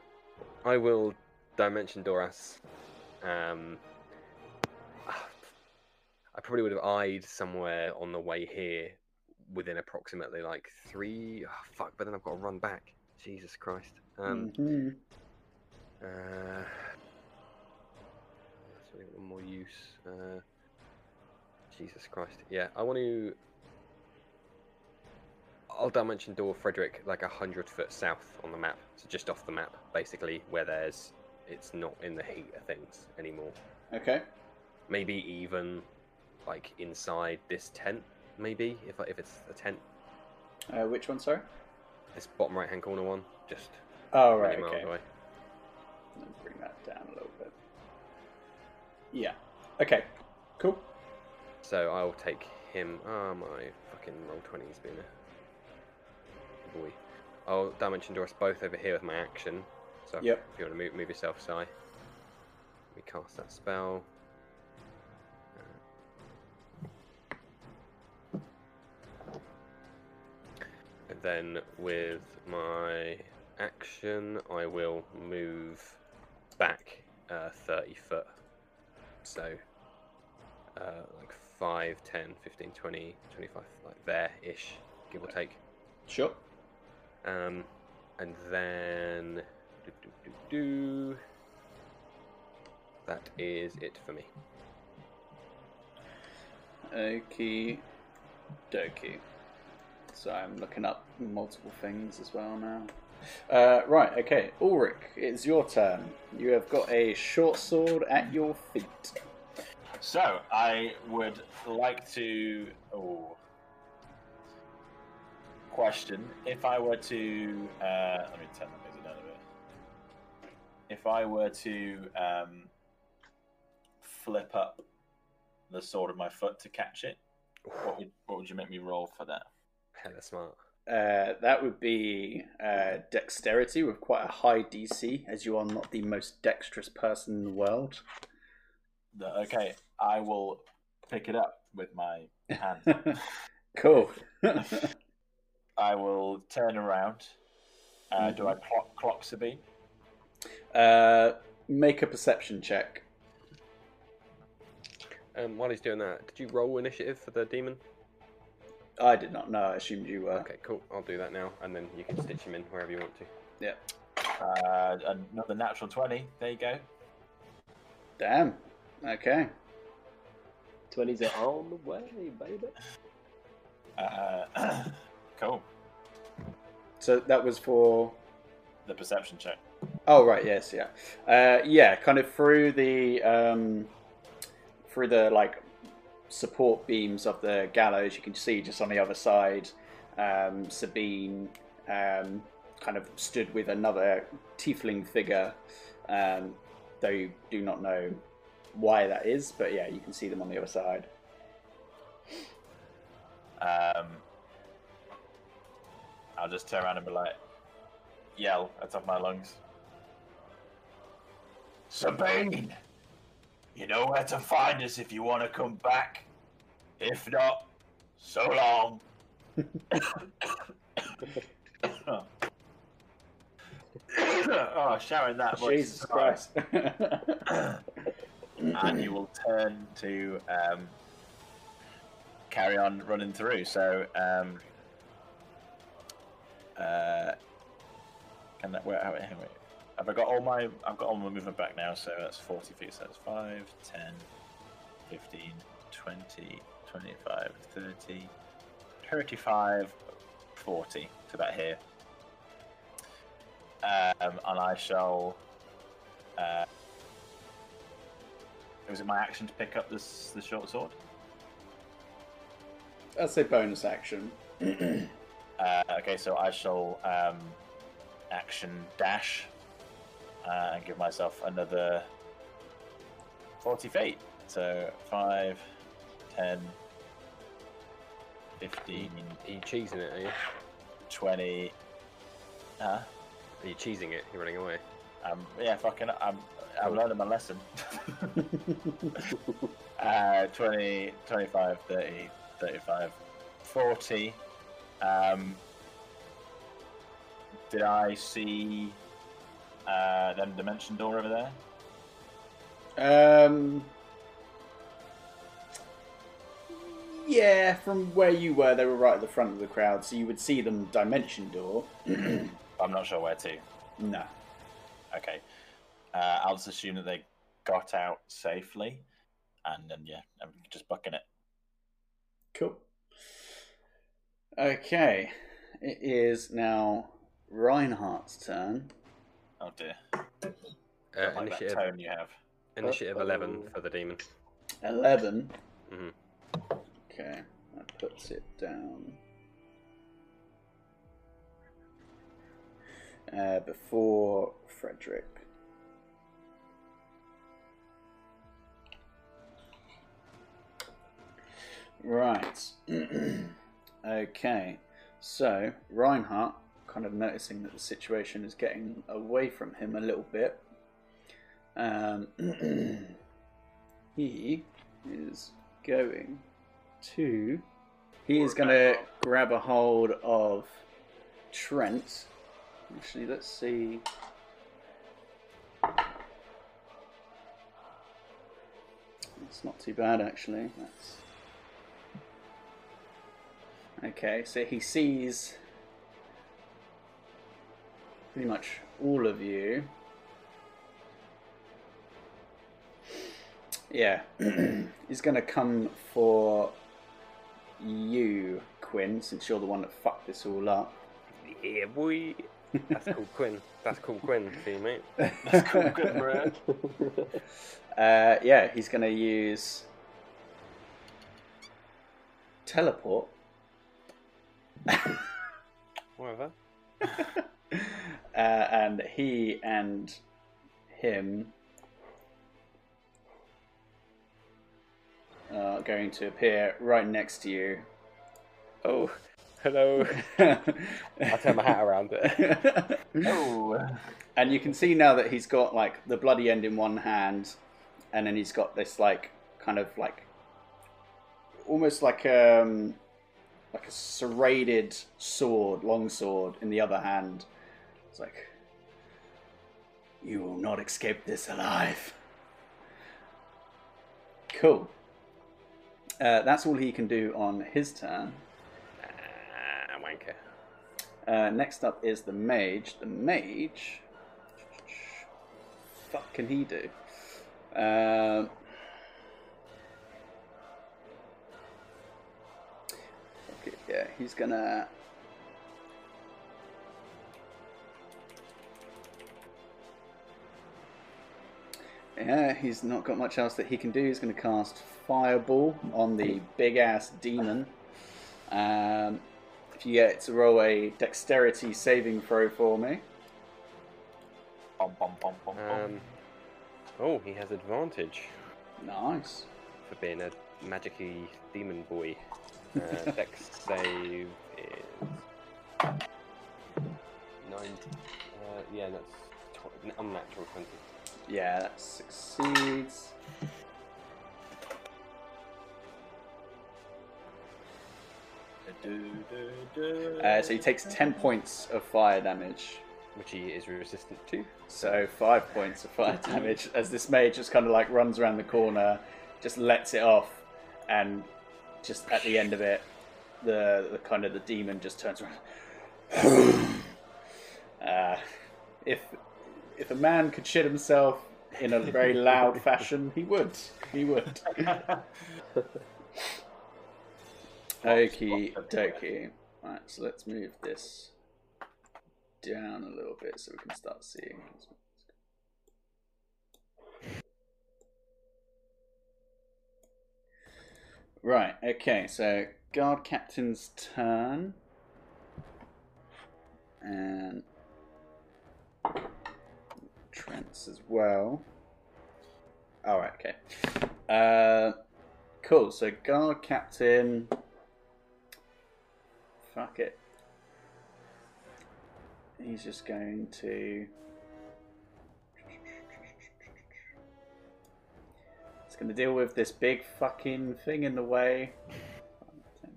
I will dimension Doras. Um, I probably would have eyed somewhere on the way here, within approximately like three. Oh, fuck! But then I've got to run back. Jesus Christ. Um. Mhm. Uh, really got more use. Uh, Jesus Christ. Yeah, I want to. I'll dimension door Frederick like a hundred foot south on the map, so just off the map, basically, where there's it's not in the heat of things anymore. Okay. Maybe even like inside this tent, maybe if if it's a tent, Uh, which one, sorry? this bottom right hand corner one, just Oh, right, okay. away. Yeah. Okay. Cool. So I'll take him. Oh, my fucking roll 20's been a boy. I'll door us both over here with my action. So if- Yep. if you want to move, move yourself, Si. We cast that spell. And then with my action, I will move back uh, 30 foot. So uh, like 5, 10, 15, 20, 25, like there ish, give or take. Sure. Um, and then. Do, do, do, do. That is it for me. Okie dokie. So I'm looking up multiple things as well now. Uh, right, okay. Ulrich, it's your turn. You have got a short sword at your feet. So I would like to. Oh, question: If I were to, uh, let me turn the music down a bit. If I were to um, flip up the sword of my foot to catch it, what would what would you make me roll for that? Hella smart. Uh, that would be uh, dexterity with quite a high DC, as you are not the most dexterous person in the world. The- okay, I will pick it up with my hand. (laughs) cool. (laughs) I will turn around. Uh, Do Mm-hmm. I clock, clock Sabine? uh, make a perception check. Um, while he's doing that, did you roll initiative for the demon? I did not know. I assumed you were. Okay, cool. I'll do that now, and then you can stitch him in wherever you want to. Yeah. Uh, another natural 20. There you go. Damn. Okay. 20s are on the way, baby. Uh, (coughs) cool. So that was for. The perception check. Oh right, yes, yeah, uh, yeah. Kind of through the um, through the like support beams of the gallows, you can see just on the other side, um, Sabine um, kind of stood with another tiefling figure. Um, though you do not know why that is, but yeah, you can see them on the other side. Um, I'll just turn around and be like, yell at the top of my lungs. Sabine! You know where to find us if you want to come back. If not, so long. oh, shouting that much. Jesus is. Christ! (laughs) and you will turn to um, carry on running through. So, um, uh, can that where? Wait, wait, wait. Have I got all my? I've got all my movement back now. So that's forty feet. So that's 5, 10, 15, 20, 25, 30, 35, 40 to about here. Um, and I shall. Uh, was it my action to pick up this the short sword? That's a bonus action. (clears throat) Uh, okay, so I shall um, action dash uh, and give myself another 40 feet. So 5, 10, 15, Are you cheesing it? Are you? 20. Huh? Are you cheesing it? You're running away. Um, yeah, fucking, I'm, I'm learning my lesson. (laughs) (laughs) uh, 20, 25, 30, 35, 40. Um, did I see uh, them dimension door over there? Um. Yeah, from where you were, they were right at the front of the crowd, so you would see them dimension door. (clears throat) I'm not sure where to. no. Okay. Uh, I'll just assume that they got out safely, and then yeah, I'm just bucking it. Cool. Okay. It is now Reinhardt's turn. Oh dear. Uh, Don't like that initiative tone you have. initiative Uh-oh. 11 for the demon. 11. Mhm. Okay. That puts it down. Uh, before Frederick. Right. (clears throat) okay. So, Reinhardt, kind of noticing that the situation is getting away from him a little bit, um, (clears throat) he is going to. He is going to grab a hold of Trent. Actually, let's see. It's not too bad, actually. That's okay. So he sees pretty much all of you. Yeah, (clears throat) he's going to come for you, Quinn, since you're the one that fucked this all up. Yeah, boy. That's called Quinn. That's called Quinn, for you, mate. That's called good, Brad. Uh, yeah, he's going to use teleport. Whatever. (laughs) uh, and he and him are going to appear right next to you. Oh, hello. (laughs) I turn my hat around. (laughs) oh. and you can see now that he's got like the bloody end in one hand, and then he's got this like kind of like almost like um like a serrated sword, long sword in the other hand. It's like you will not escape this alive. Cool. Uh, that's all he can do on his turn. Ah, wanker. Uh, next up is the mage. The mage. Fuck can he do? Um, okay, yeah, he's gonna. Yeah, he's not got much else that he can do. He's going to cast Fireball on the big ass demon. Um, if you get to roll a dexterity saving throw for me. Bum, bum, bum, bum, bum. Um, oh, he has advantage Nice. for being a magicy demon boy. Uh, (laughs) dex save is nine. Uh, yeah, that's tw- unnatural twenty. Yeah, that succeeds. Uh, so he takes 10 points of fire damage. which he is resistant to. So 5 points of fire (laughs) damage as this mage just kind of like runs around the corner, just lets it off, and just at the end of it, the, the kind of the demon just turns around. (sighs) uh, if if a man could shit himself in a very loud fashion, he would. He would. (laughs) Okie dokie. Right, so let's move this down a little bit so we can start seeing. Right, okay, so guard captain's turn. And Trent's as well. Alright, okay. Uh, cool, so guard captain. Fuck it. He's just going to. It's going to deal with this big fucking thing in the way. 10,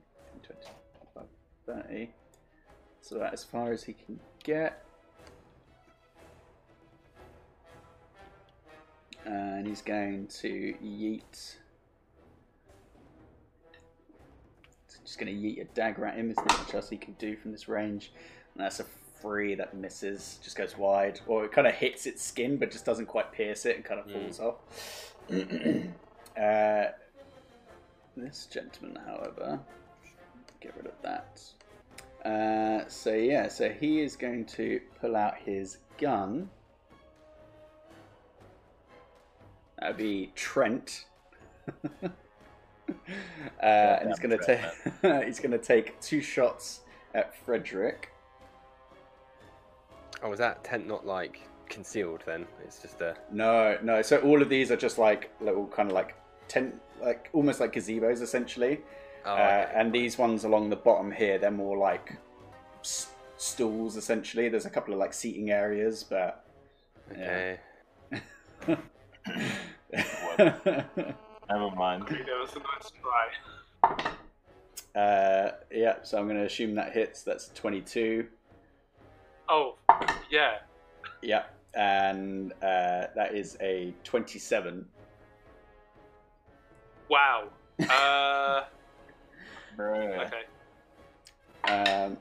20, 30. So that's as far as he can get. And he's going to yeet. Just going to yeet a dagger at him. There's not much else he can do from this range. And that's a three that misses, just goes wide. Or it kind of hits its skin, but just doesn't quite pierce it and kind of falls off. (clears throat) uh, this gentleman, however, get rid of that. Uh, so yeah, so he is going to pull out his gun. That would be Trent. (laughs) uh, and he's to take (laughs) he's to take two shots at Frederick. Oh, is that tent not like concealed then? It's just a. No, no. So all of these are just like little kind of like tent, like almost like gazebos essentially. Oh, uh, and these ones along the bottom here, they're more like s- stools essentially. There's a couple of like seating areas, but Okay. (laughs) (laughs) Never mind. That was a nice try. uh, yeah. So I'm going to assume that hits. That's 22. Oh, yeah. Yeah, and uh, that is a 27. Wow. (laughs) Uh, okay. Um,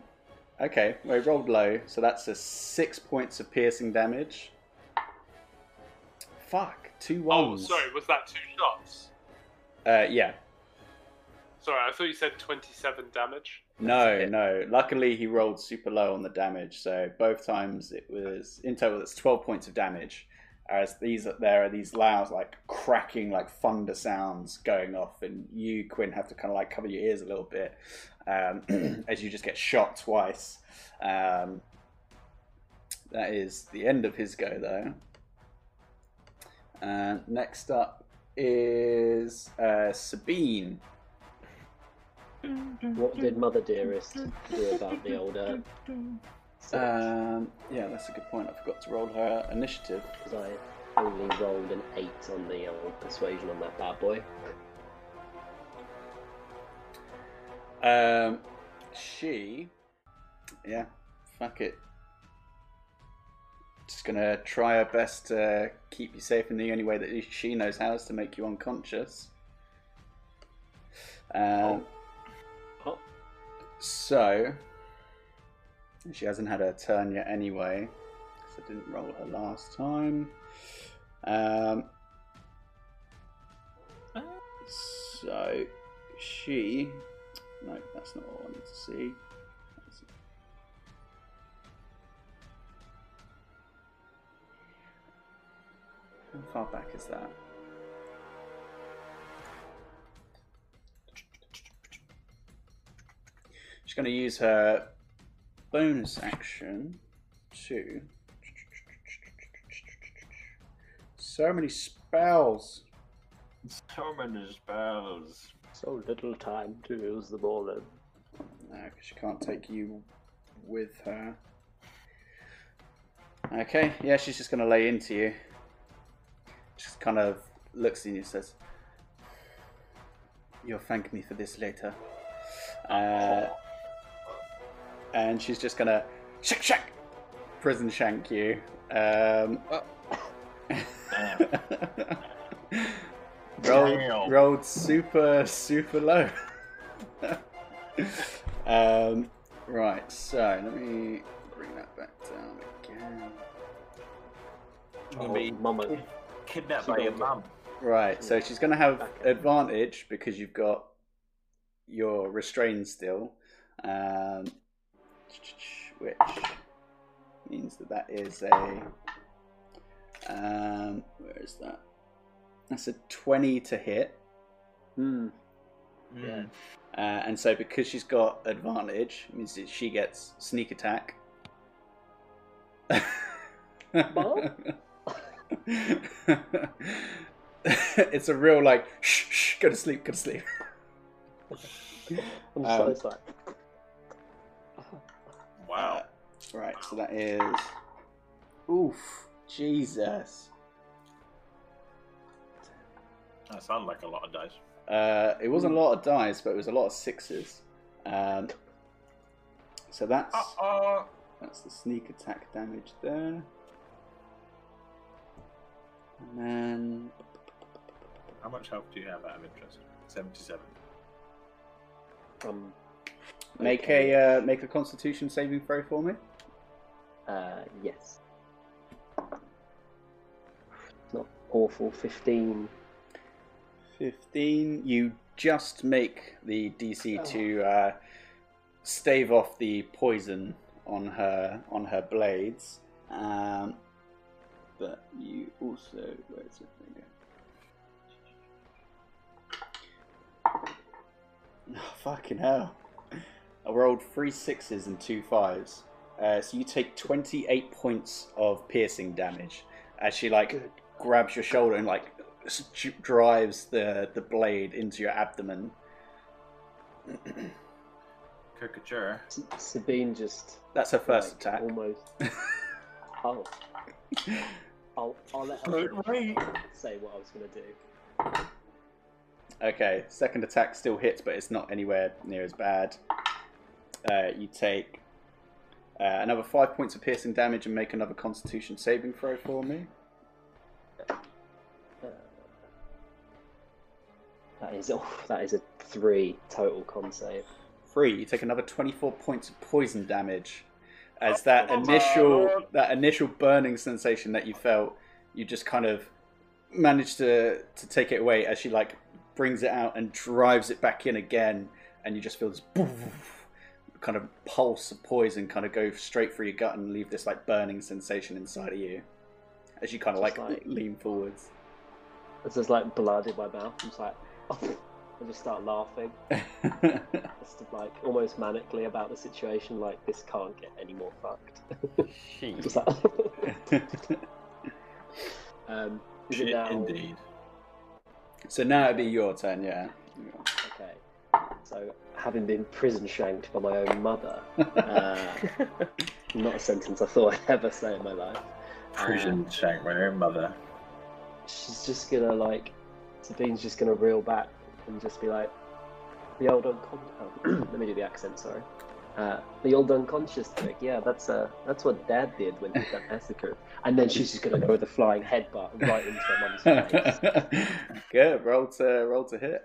okay, well, he rolled low, so that's a six points of piercing damage. Fuck, two Oh, ones. sorry. Was that two shots? Uh, yeah. Sorry, I thought you said 27 damage. No, no. Luckily, he rolled super low on the damage, so both times it was in total. It's twelve points of damage. As these there are these loud, like cracking, like thunder sounds going off, and you Quinn have to kind of like cover your ears a little bit um, (clears throat) as you just get shot twice. Um, that is the end of his go, though. And next up is uh, Sabine. What did Mother Dearest do about the older? Um, yeah, that's a good point. I forgot to roll her initiative. Because I only rolled an eight on the old persuasion on that bad boy. Um, she, yeah, fuck it. Just gonna try her best to keep you safe in the only way that she knows how is to make you unconscious. Um, Oh. so she hasn't had her turn yet anyway, because I didn't roll her last time. Um, so she no, that's not what I wanted to see. Far back is that? She's going to use her bonus action to. So many spells. So many spells. So little time to use them all in. No, because she can't take you with her. Okay, yeah, she's just going to lay into you. Just kind of looks at you and says, You'll thank me for this later. Uh, and she's just going to shack shack prison shank you. Um, (laughs) Damn. rolled, rolled super, super low. (laughs) um, right, so let me bring that back down again. Gonna be Oh, Mama. Kid- kidnapped She by your got- mum. Right, so she's going to have advantage because you've got your restrained still, um, which means that that is a. Um, where is that? That's a 20 to hit. Hmm. Mm. Uh, and so because she's got advantage, means that she gets sneak attack. Mom? (laughs) (laughs) it's a real like shh, shh go to sleep, go to sleep. I'm Um, so sorry. Wow. Uh, right, so that is oof, Jesus. That sounds like a lot of dice. Uh, it wasn't a lot of dice, but it was a lot of sixes. Um, so that's Uh-oh. that's the sneak attack damage there. And then How much health do you have out of interest? 77. Um, make okay. a uh, make a Constitution saving throw for me. Uh, yes. Not awful. Fifteen. 15 you just make the dc to uh, stave off the poison on her on her blades um, but you also where is it There you (laughs) go. oh, fucking hell i rolled three sixes and two fives uh, so you take 28 points of piercing damage as she like Good. grabs your shoulder and like drives the the blade into your abdomen. Caricature. Sabine just That's her first like, attack. almost. (laughs) oh, I'll I'll let her Don't wait. say what I was gonna do. Okay, second attack still hits, but it's not anywhere near as bad. Uh, you take uh, another five points of piercing damage and make another Constitution saving throw for me. Uh, that is oh, that is a three total con save. Three. You take another twenty-four points of poison damage, as that Oh initial that initial burning sensation that you felt, you just kind of managed to to take it away as she like brings it out and drives it back in again, and you just feel this kind of pulse of poison kind of go straight through your gut and leave this like burning sensation inside of you as you kind of like, like- lean forwards. There's just like blood in my mouth. I'm just like, oh, I just start laughing, (laughs) just like almost manically about the situation. Like this can't get any more fucked. She. just like, um, is it Shit, now? indeed. so now it'd be your turn, yeah. Okay. So having been prison shanked by my own mother, (laughs) uh, not a sentence I thought I'd ever say in my life. Prison shank my own mother. she's just gonna like Sabine's just gonna reel back and just be like the old unconscious oh, (clears throat) let me do the accent sorry uh, the old unconscious trick yeah that's uh that's what dad did when he got (laughs) massacred and then she's just gonna go with a flying headbutt right into her mum's face (laughs) Good. Roll to roll to hit.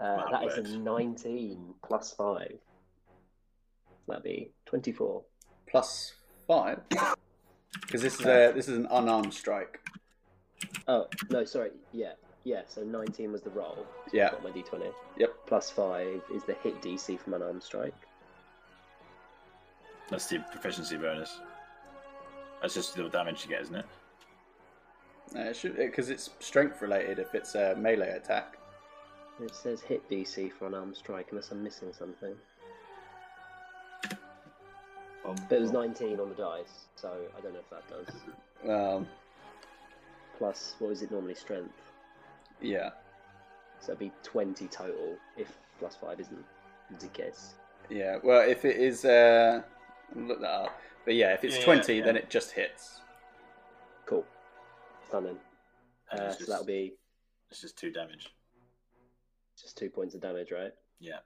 uh, My that is word. a 19 plus 5 that'd be 24 Plus five. (coughs) Because this is a this is an unarmed strike. oh no sorry yeah yeah so 19 was the roll so Yeah. Got my d20 Yep. plus 5 is the hit dc from unarmed strike That's the proficiency bonus. That's just the damage you get, isn't it? Uh, it should because it's strength related if it's a melee attack. It says hit DC for an armed strike, unless I'm missing something. But it was 19 on the dice, so I don't know if that does. Um, Plus, what is it normally? Strength. Yeah, So it'd be 20 total if plus 5 isn't the case. yeah. Well, if it is, uh, look that up. But yeah, if it's Yeah, twenty, yeah. then it just hits. Cool. Stunning. Uh, it's so just, that'll be It's just two damage. just two points of damage, right? Yeah.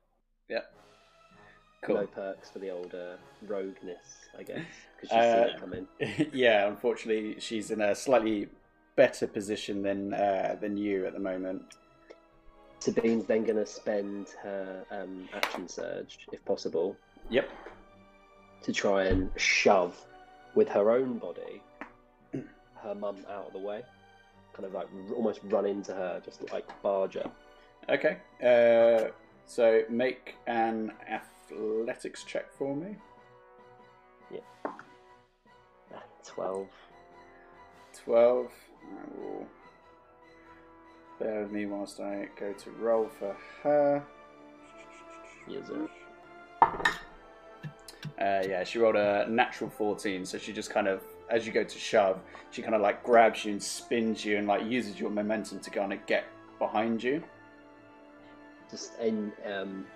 Yeah. Cool. No perks for the old uh, rogueness, I guess, because she's Uh, seen it coming. yeah, unfortunately, she's in a slightly better position than uh, than you at the moment. Sabine's then going to spend her um, action surge, if possible, Yep. to try and shove with her own body her mum out of the way. Kind of like r- almost run into her, just like barge her. Okay. Uh, so make an athletics check for me. Ah, 12. Twelve. I will bear with me whilst I go to roll for her. Yes, sir. Uh, yeah, she rolled a natural 14, so she just kind of, as you go to shove, she kind of like grabs you and spins you and like uses your momentum to kind of get behind you. Just in um,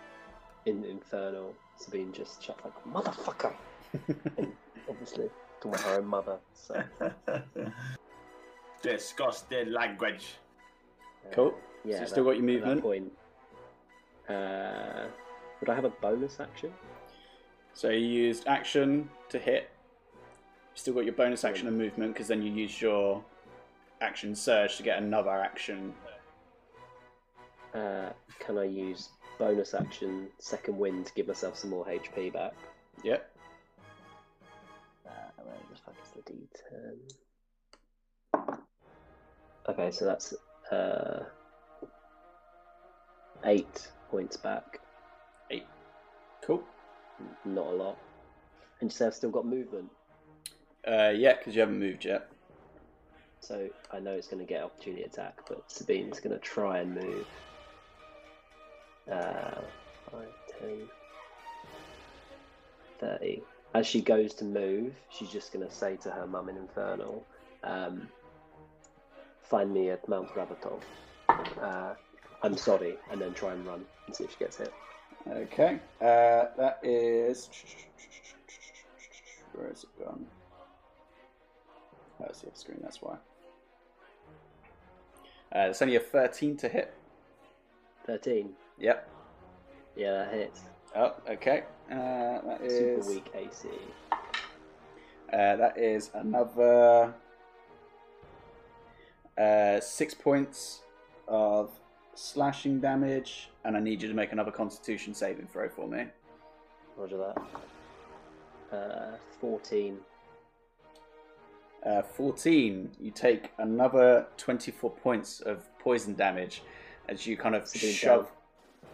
in Infernal, Sabine just shut like, motherfucker! (laughs) and obviously, to about her own mother. So, (laughs) Disgusting language. Cool. yeah, so you still got your at that movement. point. Uh, would I have a bonus action? So you used action to hit. You still got your bonus action and movement because then you used your action surge to get another action. Uh, can I use bonus action second wind to give myself some more HP back? Yep. Uh, where the fuck is the D10? Okay, so that's uh, eight points back. Eight. Cool. Not a lot. And you say I've still got movement, Uh, yeah, because you haven't moved yet. so I know it's going to get opportunity attack, but Sabine's going to try and move. Uh, 5, 10, 30. As she goes to move, she's just going to say to her mum in Infernal, um, find me at Mount Rabatov. Uh, I'm sorry, and then try and run and see if she gets hit. Okay. Uh, that is. Where is it gone? Oh, it's the off screen, that's why. Uh, it's only a 13 to hit. 13. Yep. Yeah, that hits. Oh, okay. Uh, that Super weak AC. Uh, that is another uh, six points of slashing damage, and I need you to make another Constitution saving throw for me. Roger that. Uh, 14. Uh, 14, you take another 24 points of poison damage as you kind of Sabine shove.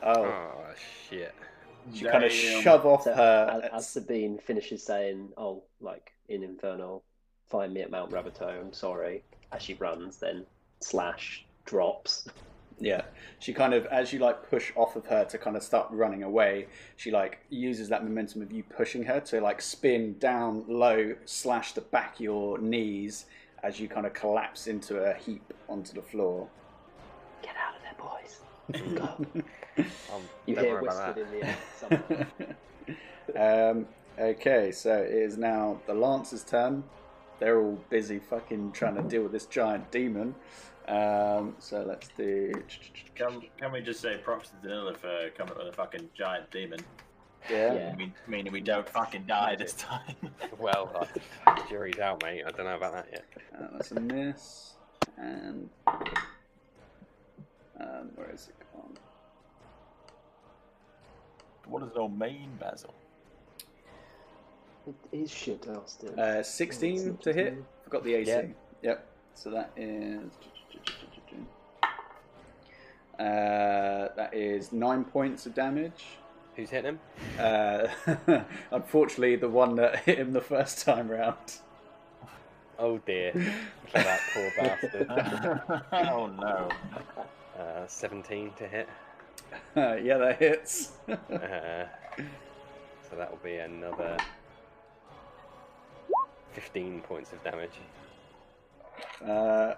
Oh, Oh shit. you kind of shove off So her. as, as Sabine finishes saying, "Oh, like in Inferno, find me at Mount Rabato. I'm sorry." As she runs, then slash drops. Yeah, she kind of, as you like push off of her to kind of start running away, she like uses that momentum of you pushing her to like spin down low, slash the back of your knees as you kind of collapse into a heap onto the floor. Get out of there, boys. Go. (laughs) Um, You hear whispered in the air somewhere. (laughs) um, okay, so it is now the Lancer's turn. They're all busy fucking trying to deal with this giant demon. Um, so let's do. Can, can we just say props to Danila for coming up with a fucking giant demon? Yeah. Yeah. Mean- Meaning we don't fucking die this time. (laughs) Well, uh, jury's out, mate. I don't know about that yet. Uh, that's a miss. And. Um, where is it gone? what does it all mean, Basil? It is shit, Austin. Uh, 16 to hit. Forgot the AC. Yeah. Yep. So that is. Uh, that is nine points of damage. Who's hitting him? Uh, (laughs) unfortunately, the one that hit him the first time round. Oh dear. (laughs) For that poor bastard. (laughs) oh no. Uh, 17 to hit. yeah, that hits. Uh, so that will be another 15 points of damage. Uh,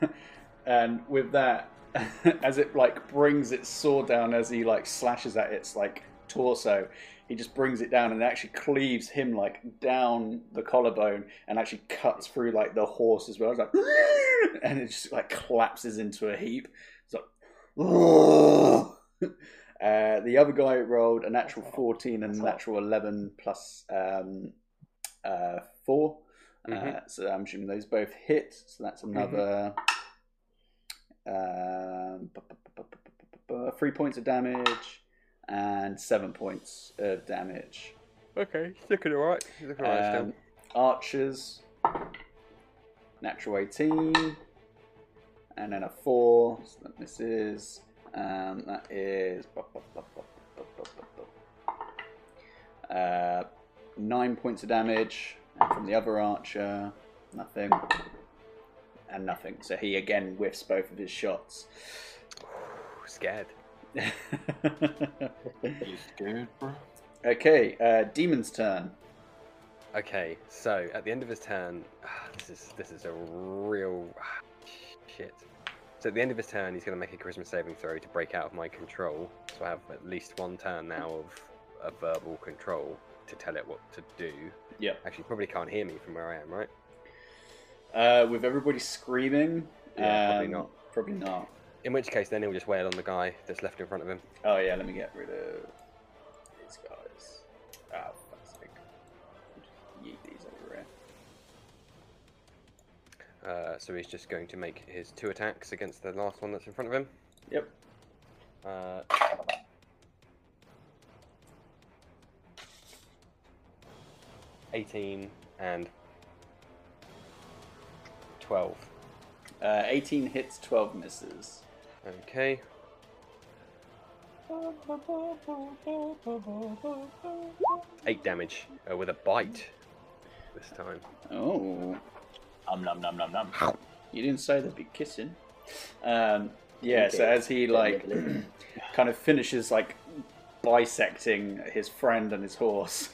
(laughs) and with that, (laughs) as it like brings its sword down as he like slashes at its like torso, he just brings it down and actually cleaves him like down the collarbone and actually cuts through like the horse as well. It's like, (laughs) and it just like collapses into a heap. It's like, uh, the other guy rolled a natural 14 and a natural 11 plus um, uh, 4 mm-hmm. uh, so I'm assuming those both hit. So that's another three points of damage and seven points of damage. Okay, looking alright. Looking alright um, Archers, natural 18, and then a 4. So that misses. Um, that is. Uh, nine points of damage. And from the other archer, nothing. And nothing. So he again whiffs both of his shots. still. Scared. (laughs) You scared, bro? okay, uh, Demon's turn. Okay, so at the end of his turn, ah, this is this is a real ah, shit. So at the end of his turn, he's going to make a charisma saving throw to break out of my control. So I have at least one turn now of a verbal control to tell it what to do. Yeah. Actually, probably can't hear me from where I am, right? Uh, with everybody screaming, Yeah, probably um, not. Probably not. In which case, then he'll just wail on the guy that's left in front of him. Oh yeah, let me get rid of these guys. Ah, fuck's sake. Just Yeet these everywhere. Uh, so he's just going to make his two attacks against the last one that's in front of him. Yep. Uh, Eighteen and twelve. Uh, 18 hits, 12 misses. Okay. Eight damage uh, with a bite this time. Oh, Um, num num num num. you didn't say they'd be kissing. Um, yeah. So as he like (clears throat) kind of finishes like bisecting his friend and his horse,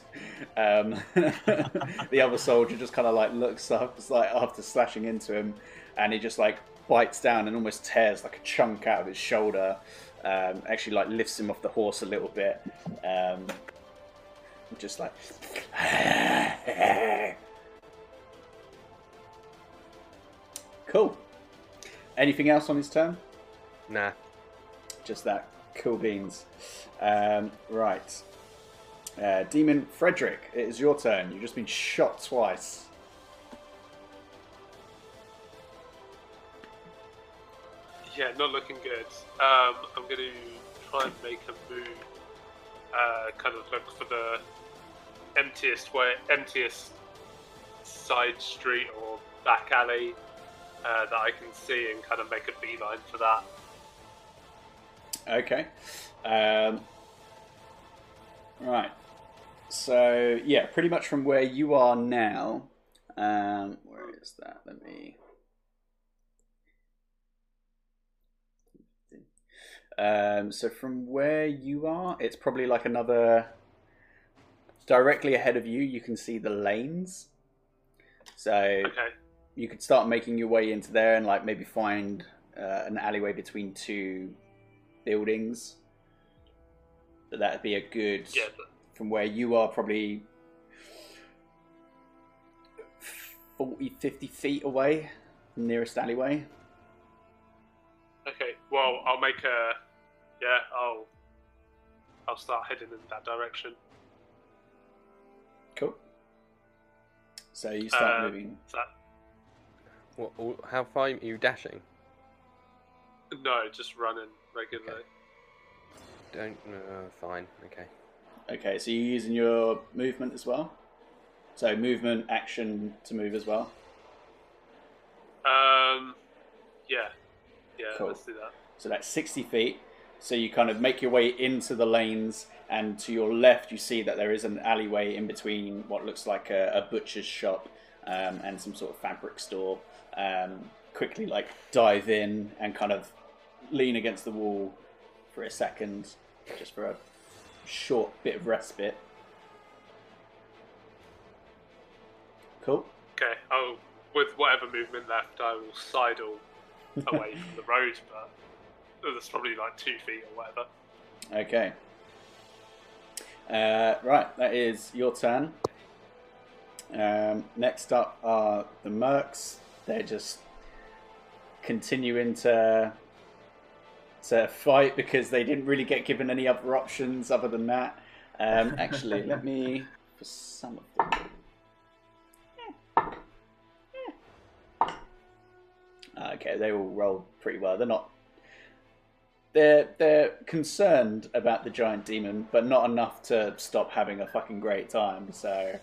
um, (laughs) the other soldier just kind of like looks up, like after slashing into him, and he just like bites down and almost tears like a chunk out of his shoulder. Um, actually, like lifts him off the horse a little bit. Um, just like. (laughs) cool. Anything else on his turn? Nah. Just that. Cool beans. Um, right. Uh, Demon Frederick, it is your turn. You've just been shot twice. Yeah, not looking good. Um, I'm going to try and make a move. Uh, kind of look for the emptiest way, emptiest side street or back alley uh, that I can see and kind of make a beeline for that. Okay. Um, right. So yeah, pretty much from where you are now. Um, where is that? Let me. Um, so from where you are, it's probably like another. Directly ahead of you, you can see the lanes. So Okay. you could start making your way into there and like maybe find uh, an alleyway between two buildings. But that'd be a good Yeah. but- from where you are probably 40 50 feet away nearest alleyway Okay. Well, I'll make a. Yeah. I'll. I'll start heading in that direction. cool so you start Uh, moving that What, how far are you dashing? no? Just running regularly. Don't. Uh, fine. Okay. okay so you're using your movement as well so movement action to move as well Um. Yeah. Yeah. Cool. Let's do that. So that's 60 feet. So you kind of make your way into the lanes, and to your left, you see that there is an alleyway in between what looks like a, a butcher's shop um, and some sort of fabric store. Um, quickly, like, dive in and kind of lean against the wall for a second, just for a short bit of respite. Cool. Okay. Oh, with whatever movement left, I will sidle (laughs) away from the road, but there's probably like two feet or whatever. Okay. Uh, right, that is your turn. Um, next up are the Mercs. They're just continuing to to fight because they didn't really get given any other options other than that. Um, actually, let me for some of them. Okay, they all rolled pretty well. They're not they're they're concerned about the giant demon, but not enough to stop having a fucking great time. So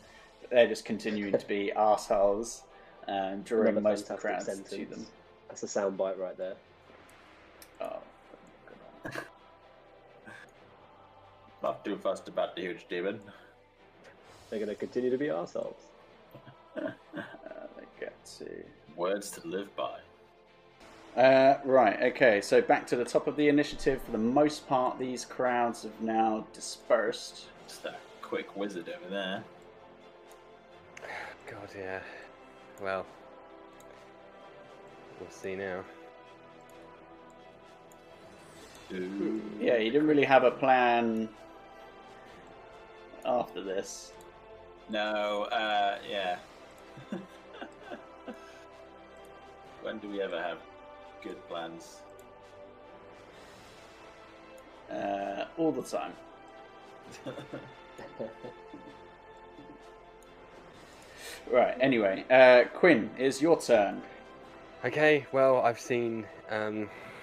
they're just continuing to be (laughs) assholes and drawing Another most of the crowds to sentence. them. That's a soundbite right there. Oh, Not too fussed about the huge demon. They're going to continue to be ourselves. (laughs) they get to Words to live by. Uh, right, okay, so back to the top of the initiative. For the most part, these crowds have now dispersed. Just that quick wizard over there. (sighs) God, yeah. Well, we'll see now. Ooh. Yeah, you didn't really have a plan after this. No, uh, yeah. (laughs) when do we ever have good plans? Uh, all the time. (laughs) Right, anyway, uh, Quinn, it's your turn. Okay, well, I've seen. Um, I,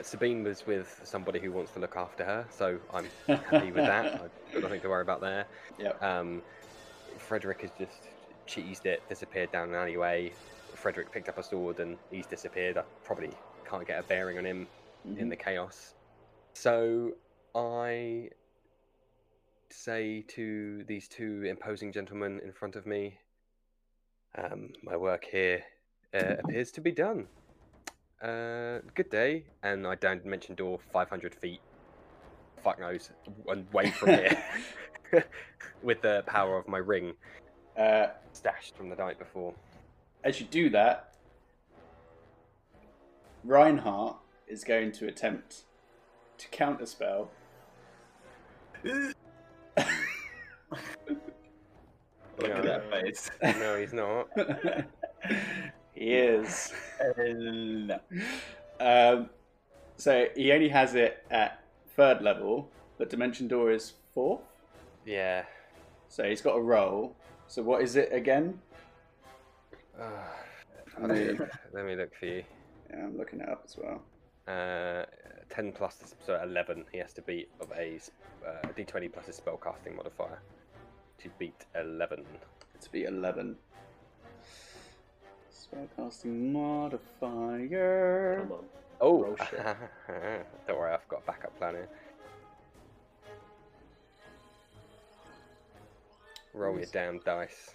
Sabine was with somebody who wants to look after her, so I'm (laughs) happy with that. I've got nothing to worry about there. Yep. Um, Frederick has just cheesed it, disappeared down an alleyway. Frederick picked up a sword and he's disappeared. I probably can't get a bearing on him in the chaos. So I say to these two imposing gentlemen in front of me, um, my work here uh, appears to be done. Uh, good day, and I don't mention door 500 feet. Fuck knows, and away from here, (laughs) (laughs) with the power of my ring Uh, stashed from the night before. as you do that, Reinhardt is going to attempt to counterspell. (laughs) Look No. at that face. No, he's not. He is. (laughs) Um, so he only has it at third level, but Dimension Door is fourth. Yeah. So he's got a roll. So what is it again? Uh, (sighs) Let me- let me look for you. Yeah, I'm looking it up as well. Uh, 10 plus, so 11. He has to beat of a uh, d20 plus his spellcasting modifier to beat 11. To beat 11. Spellcasting modifier. Come on. Oh, Roll shit. (laughs) don't worry, I've got a backup plan here. Roll your damn dice.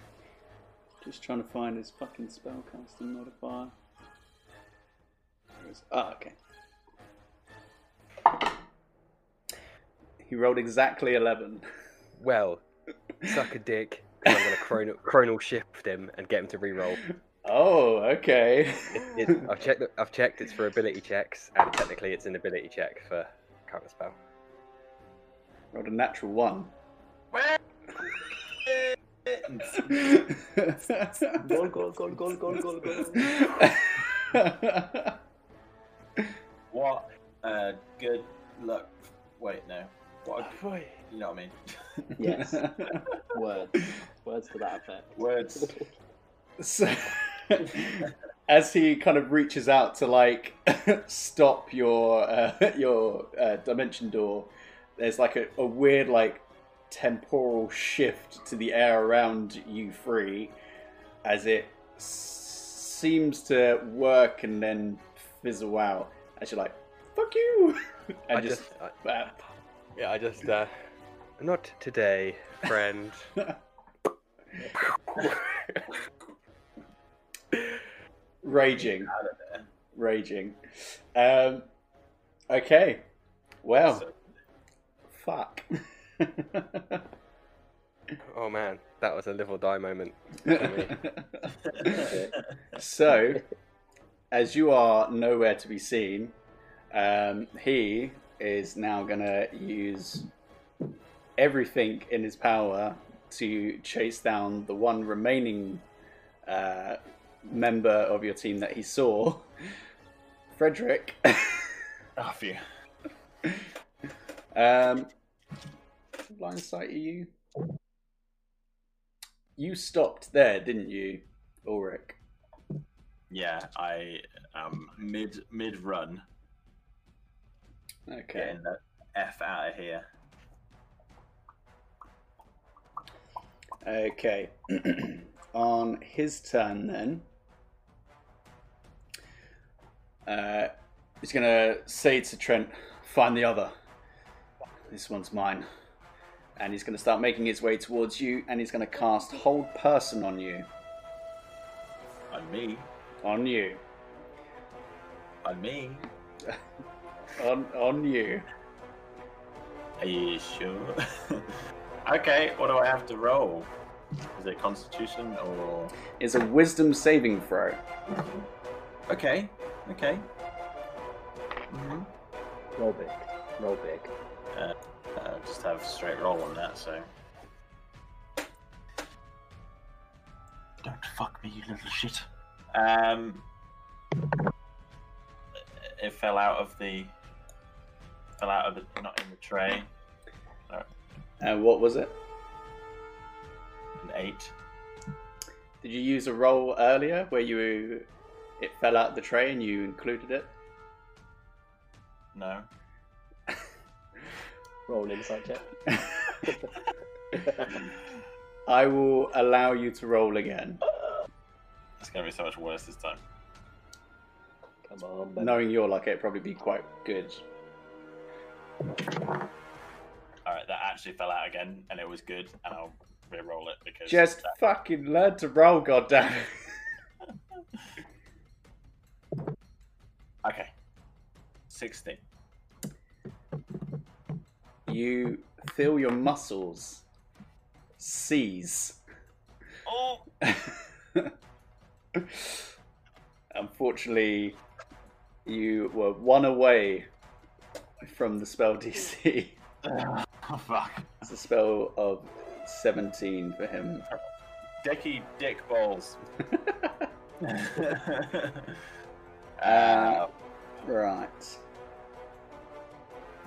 Just trying to find his fucking spellcasting modifier. Where is- Ah, okay. He rolled exactly 11. Well, suck a dick. 'cause I'm gonna (laughs) chronal, chronal shift him and get him to re-roll. Oh, okay. It, (laughs) it, I've checked. I've checked. It's for ability checks, and technically, it's an ability check for counter spell. rolled a natural one. Goal, goal, goal, goal, goal, goal, goal. What uh, good luck. Wait, no. What a, you know what I mean? Yes. (laughs) Words. Words to that effect. Words. So, (laughs) as he kind of reaches out to like (laughs) stop your uh, (laughs) your uh, dimension door, there's like a, a weird like temporal shift to the air around you three, as it s- seems to work and then fizzle out. As you're like, "Fuck you," and I just, just, I, yeah, I just, uh, not today, friend. (laughs) raging, Out of there. raging. Um, okay, well, So- fuck. (laughs) oh man, that was a live or die moment. (laughs) so, as you are nowhere to be seen, um, he is now going to use everything in his power to chase down the one remaining uh, member of your team that he saw, (laughs) Frederick. Oh, phew. um, line sight are you? You stopped there, didn't you, Ulrich? Yeah, I am mid mid run. Okay. Getting the f out of here. Okay. (clears throat) On his turn, then, uh, he's going to say to Trent, Find the other. This one's mine. And he's going to start making his way towards you, and he's going to cast Hold Person on you. On me. On you. On me. (laughs) On, on you. Are you sure? (laughs) okay, what do I have to roll? Is it Constitution or? It's a Wisdom saving throw. Okay, okay. hmm Roll big. Roll big. Uh, just have straight roll on that. So. Don't fuck me, you little shit. Um, it fell out of the. Fell out of the not in the tray. And what was it? An eight. Did you use a roll earlier where you it fell out the tray and you included it? No. (laughs) Roll insight check. I will allow you to roll again, It's gonna be so much worse this time. Come on, baby. knowing your luck. It'd probably be quite good. All right, that actually fell out again, and it was good, and I'll re-roll it because Just fucking learn to roll, goddamn. Okay. Sixteen. You feel your muscles seize. Oh. (laughs) Unfortunately, you were one away from the spell (laughs) DC. oh fuck. It's a spell of 17 for him. Dicky dick balls. (laughs) Uh, right.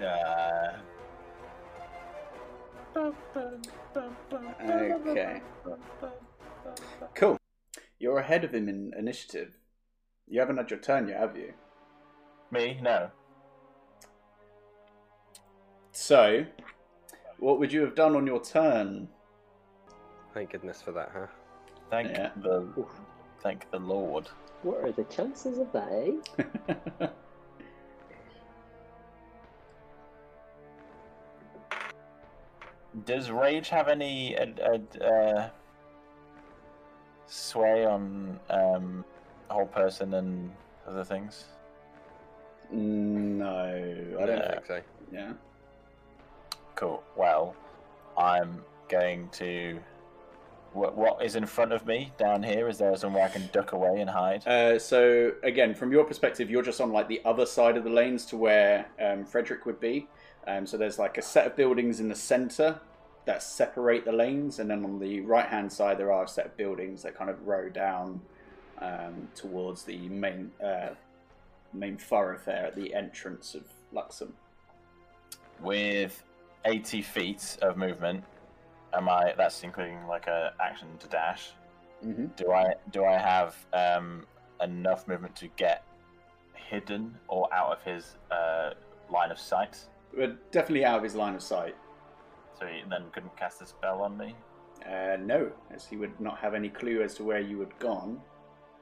uh, Okay. Cool. You're ahead of him in initiative. You haven't had your turn yet, have you? me? No. So, what would you have done on your turn? Thank goodness for that, huh? Thank Yeah. the Thank the Lord. What are the chances of that, eh? (laughs) Does rage have any uh, uh, uh, sway on um, Hold Person and other things? no, I I don't don't think. think so. Yeah. Cool. Well, I'm going to. What, what is in front of me down here? Is there somewhere I can duck away and hide? Uh, so again, from your perspective, you're just on like the other side of the lanes to where um, Frederick would be. Um, so there's like a set of buildings in the center that separate the lanes, and then on the right hand side there are a set of buildings that kind of row down um, towards the main uh, main thoroughfare at the entrance of Luxem. With 80 feet of movement, am I? That's including like a action to dash. Mm-hmm. Do I do I have um, enough movement to get hidden or out of his uh, line of sight? But definitely out of his line of sight. So he then couldn't cast a spell on me. Uh, no, as he would not have any clue as to where you had gone.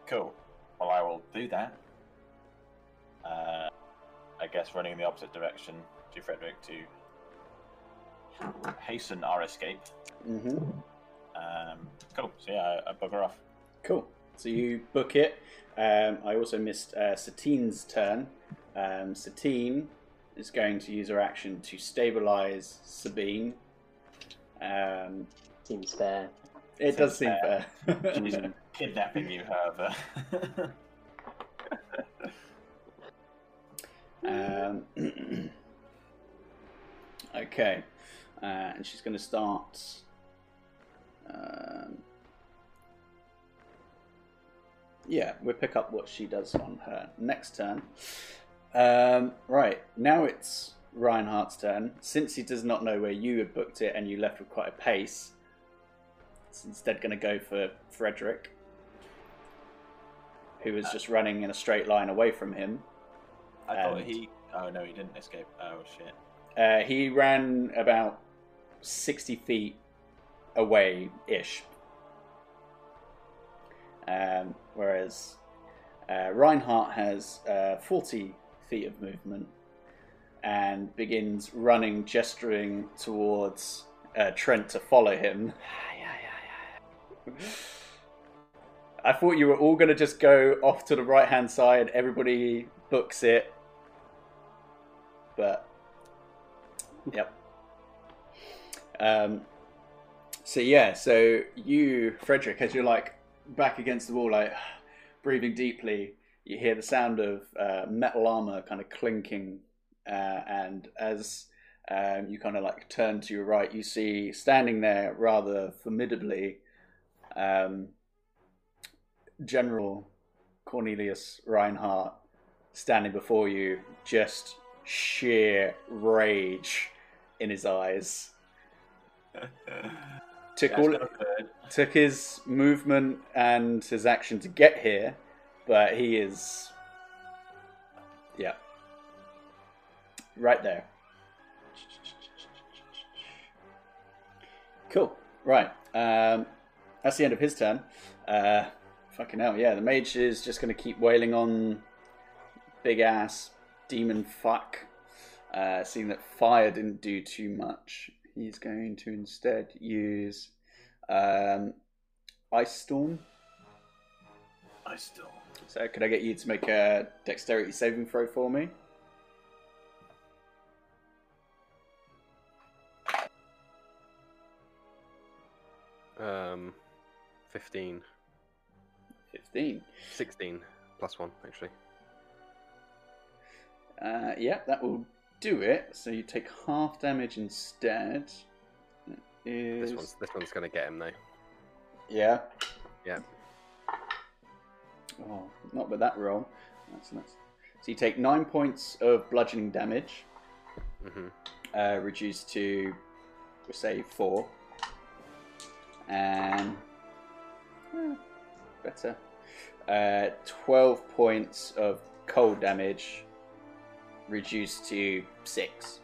Cool. Well, I will do that. Uh, I guess running in the opposite direction to Frederick to hasten our escape. Mm-hmm. Um, cool. So yeah, I, I bugger off. Cool. So you book it. Um, I also missed uh, Satine's turn. Um, Satine is going to use her action to stabilize Sabine. Um, Seems fair. it does seem fair. She's (laughs) kidnapping you, however. (laughs) um, (clears throat) okay. Uh, and she's going to start. Um, yeah, we'll pick up what she does on her next turn. Um, right, now it's Reinhardt's turn. Since he does not know where you had booked it and you left with quite a pace, it's instead going to go for Frederick, who was just running in a straight line away from him. I thought he. Oh no, he didn't escape. Oh shit. Uh, he ran about 60 feet away ish. Um, whereas uh, Reinhardt has uh, 40 feet of movement and begins running, gesturing towards uh, Trent to follow him. (laughs) I thought you were all going to just go off to the right hand side, everybody books it. But Yep. Um, so yeah, so you, Frederick, as you're like back against the wall, like (sighs) breathing deeply, you hear the sound of uh, metal armor kind of clinking, uh, and as um, you kind of like turn to your right, you see standing there rather formidably um, General Cornelius Reinhardt standing before you, just sheer rage in his eyes. Took That's all took his movement and his action to get here, but he is yeah. Right there. Cool. Right. Um that's the end of his turn. Uh fucking hell, yeah, the mage is just gonna keep wailing on big ass demon fuck. Uh, seeing that fire didn't do too much, he's going to instead use um, ice storm. Ice Storm. So, could I get you to make a dexterity saving throw for me? Um, 15. Fifteen. 16 plus 1, actually. Uh, yeah, that will do it. So you take half damage instead. That Is... This one's this one's gonna get him though. Yeah. Yeah. Oh, not with that roll. That's nice. So you take nine points of bludgeoning damage, hmm uh, reduced to, say, four. And. eh, better. Uh, 12 points of cold damage, reduced to six.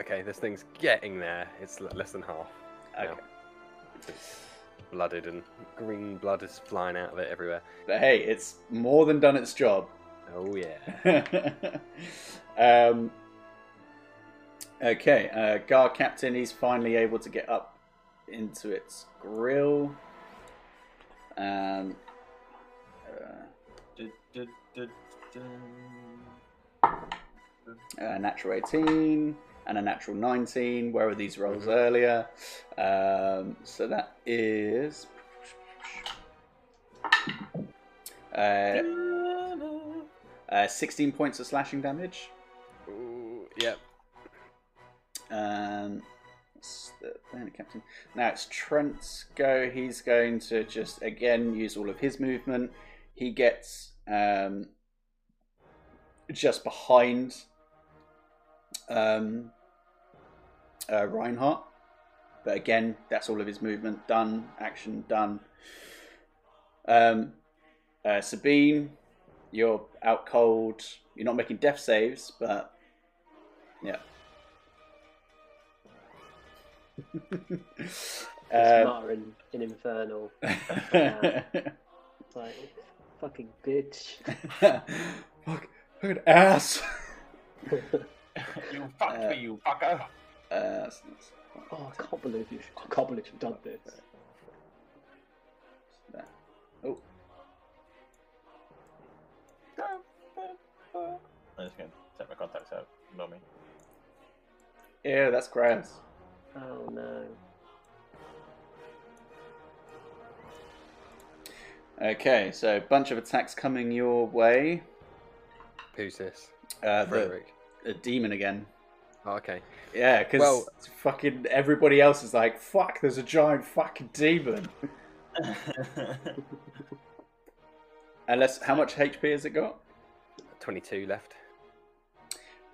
Okay, this thing's getting there. It's l- less than half. Okay. now. blooded and green blood is flying out of it everywhere. But hey, it's more than done its job. Oh yeah. (laughs) um, okay, uh, guard captain. He's finally able to get up into its grill. Um, uh, Du- du- du- a natural 18 and a natural 19. Where were these rolls earlier? Um, so that is. Uh, uh, 16 points of slashing damage. Ooh, yep. Um, the captain. Now it's Trent's go. He's going to just again use all of his movement. He gets um, just behind um, uh, Reinhardt, but again, that's all of his movement done. Action done. Um, uh, Sabine, you're out cold. You're not making death saves, but yeah. (laughs) It's um, in, in Infernal. It's (laughs) like, fucking bitch. (laughs) Fuck, an ass. (laughs) you fucked Uh, me, you fucker. Uh, that's- that's- Oh, I can't believe you. I can't believe you've done this. that. Oh, I'm just gonna set my contacts out. Ignore me. yeah, that's gross. Oh no. Okay, so a bunch of attacks coming your way. Who's this? Uh, the, demon again. Oh, okay. Yeah, because Well- fucking everybody else is like, fuck, there's a giant fucking demon. (laughs) Unless, how much HP has it got? 22 left.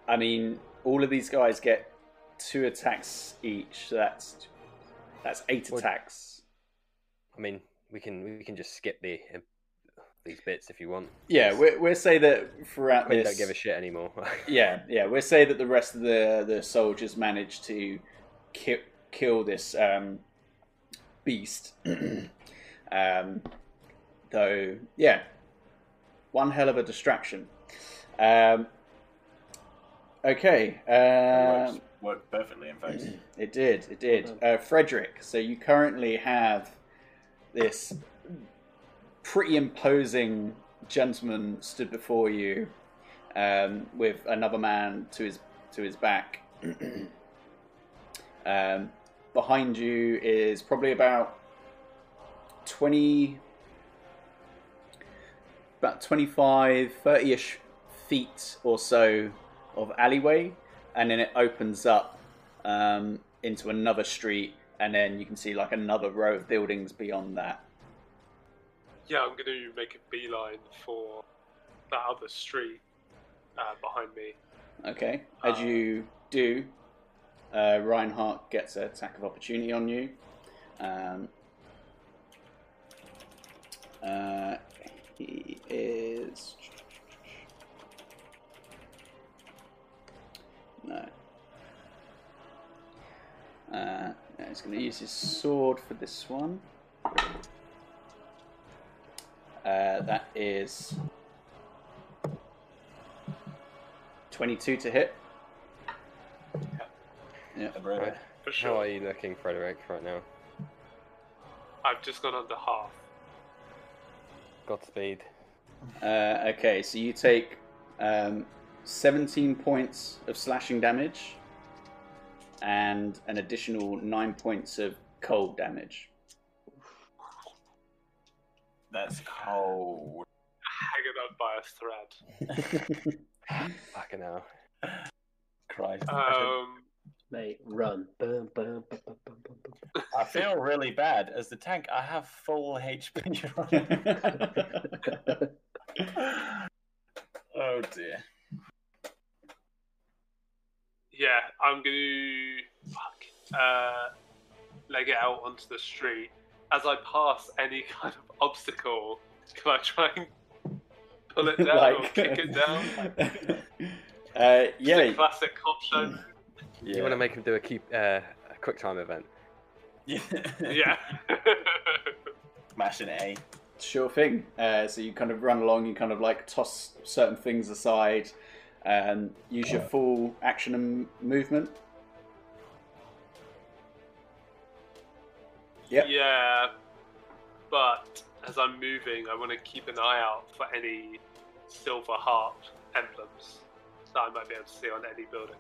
I mean, all of these guys get two attacks each. So that's that's eight Well- attacks. I mean, we can we can just skip the these bits if you want. Yeah, we'll, we'll say that throughout I mean, this. don't give a shit anymore. (laughs) Yeah, yeah, we'll say that the rest of the the soldiers managed to ki- kill this um, beast. (clears throat) um, though, yeah, one hell of a distraction. Um, okay, um, works, worked perfectly, in fact. (clears throat) it did, it did. Uh, Frederick, so you currently have this pretty imposing gentleman stood before you um, with another man to his to his back. (clears throat) um, behind you is probably about 20 about 25 30ish feet or so of alleyway and then it opens up um, into another street and then you can see like another row of buildings beyond that Yeah, I'm going to make a beeline for that other street uh, behind me. Okay. As Uh, you do, uh, Reinhardt gets an attack of opportunity on you. Um, uh, he is. No. Uh, yeah, he's going to use his sword for this one. Uh, that is 22 to hit. Yeah. Abreu. Right. For How are you looking, Frederick, right now? I've just gone under half. Godspeed. Uh, okay, so you take um, 17 points of slashing damage and an additional 9 points of cold damage. That's cold. Hanging on by a thread. (laughs) Fucking hell. Christ. I, Um, Mate, run. Boom, boom, boom, boom, boom, boom, boom. I feel really bad. As the tank, I have full HP. (laughs) oh dear. yeah, I'm going to fuck, uh, leg it out onto the street. As I pass any kind of obstacle, can I try and pull it (laughs) down or kick it down? (laughs) uh, Yeah. yeah, classic cop show. You want to make him do a keep uh, a quick time event? Yeah. Yeah. (laughs) Smashing A. Sure thing. Uh, so you kind of run along, you kind of like toss certain things aside, and use your full action and movement. Yep. Yeah, but as I'm moving, I want to keep an eye out for any silver heart emblems that I might be able to see on any buildings.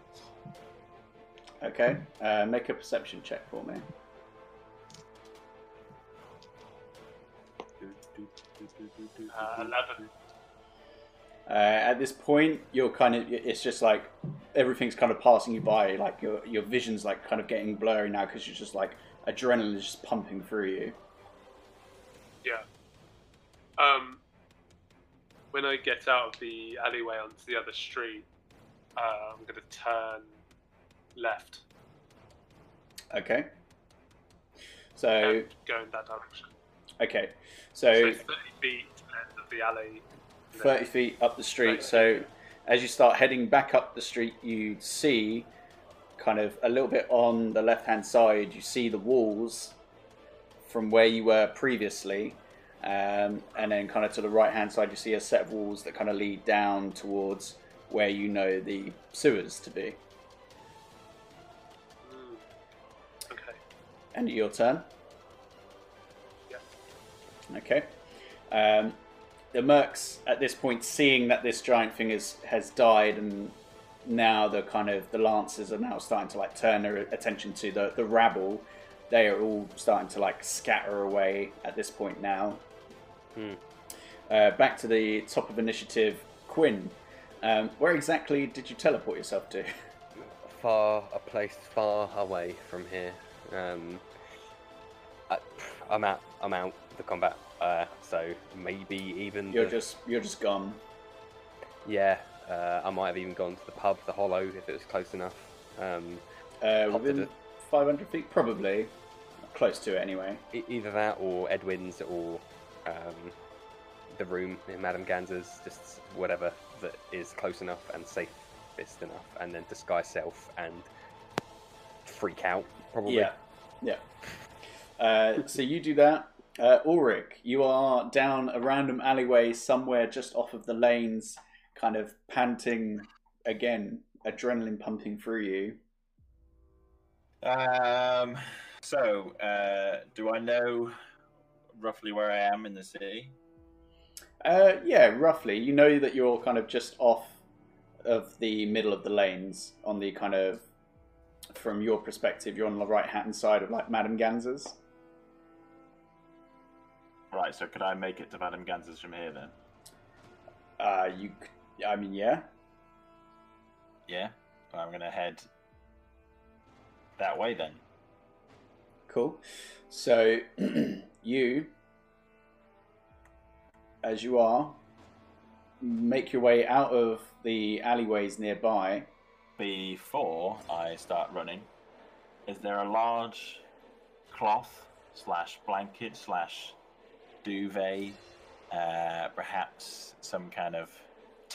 Okay. Uh, make a perception check for me. Uh, Eleven. Uh, at this point, you're kind of, it's just like everything's kind of passing you by. Like your, your vision's like kind of getting blurry now because you're just like adrenaline is just pumping through you. Yeah. Um, when I get out of the alleyway onto the other street, uh, I'm going to turn left Okay. So, and go in that direction. okay. So So, 30 feet end of the alley. 30 feet up the street. 30 So, as you start heading back up the street, you see kind of a little bit on the left hand side, you see the walls from where you were previously. Um, and then, kind of to the right hand side, you see a set of walls that kind of lead down towards where you know the sewers to be. Mm. Okay. And your turn. Yeah. Okay. Um, the mercs at this point, seeing that this giant thing is, has died, and now the kind of the lancers are now starting to like turn their attention to the the rabble. They are all starting to like scatter away at this point now. Hmm. Uh, back to the top of initiative, Quinn. Um, where exactly did you teleport yourself to? (laughs) Far a place far away from here. Um, I, I'm out. I'm out the combat. Uh, so maybe even You're the- just you're just gone. yeah. Uh, I might have even gone to the pub, the Hollow, if it was close enough. Um, Uh, within the- 500 feet, probably. Close to it, anyway. e- either that or Edwin's or um, the room in Madame Ganz's, just whatever that is close enough and safest enough, and then disguise self and freak out probably. Yeah, yeah. Uh, so you do that. Uh, Ulrich, you are down a random alleyway somewhere just off of the lanes, kind of panting again, adrenaline pumping through you. Um. So, uh, do I know roughly where I am in the city? Uh, yeah, roughly. You know that you're kind of just off of the middle of the lanes on the kind of, from your perspective, you're on the right hand side of like Madame Ganz's. Right. So, could I make it to Madame Ganz's from here then? Uh, you, c- I mean, yeah. Yeah. I'm gonna head that way then. Cool. So (clears throat) you, as you are, make your way out of the alleyways nearby. Before I start running, is there a large cloth slash blanket slash duvet, uh, perhaps some kind of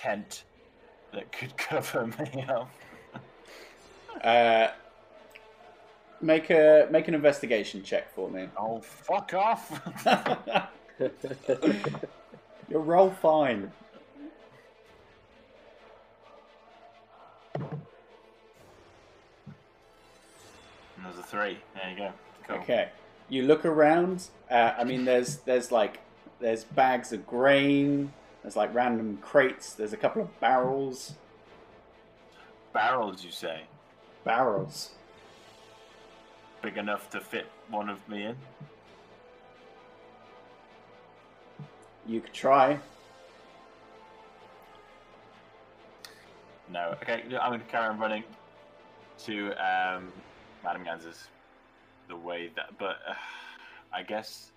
tent that could (laughs) cover me up? Uh, make a make an investigation check for me. (laughs) Oh, fuck off! (laughs) You'll roll fine. And there's a three. There you go. Cool. Okay. You look around. Uh, I mean, there's there's like there's bags of grain. There's like random crates. There's a couple of barrels. Barrels, you say? Barrels. Big enough to fit one of me in? You could try. No. Okay, I'm going to carry on running to um, Madame Ganz's. The way that, but uh, I guess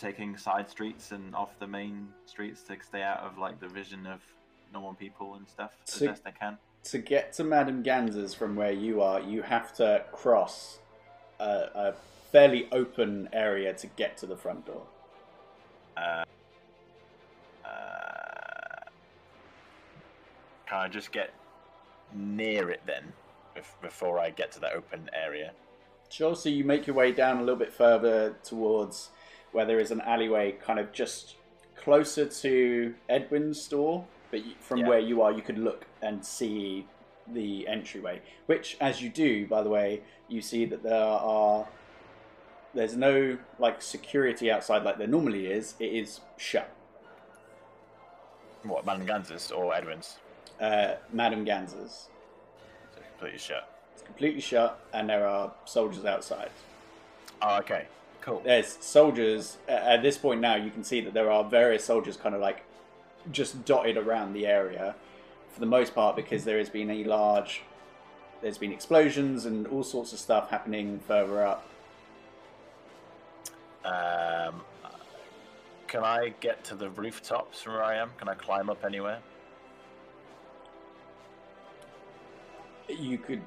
taking side streets and off the main streets to stay out of like the vision of normal people and stuff as So- best I can. to get to Madame Ganz's from where you are, you have to cross a, a fairly open area to get to the front door. Uh, uh, can I just get near it then, bef- before I get to that open area? Sure. So you make your way down a little bit further towards where there is an alleyway, kind of just closer to Edwin's store. But from Yeah. where you are, you could look and see the entryway. Which, as you do, by the way, you see that there are there's no like security outside like there normally is. It is shut. What, Madame Ganz's or Edwin's? Uh, Madame Ganz's. So completely shut. It's completely shut, and there are soldiers outside. Oh, okay. Cool. there's soldiers at this point now you can see that there are various soldiers kind of like just dotted around the area for the most part because there has been a large there's been explosions and all sorts of stuff happening further up Um, can I get to the rooftops from where I am? Can I climb up anywhere? you could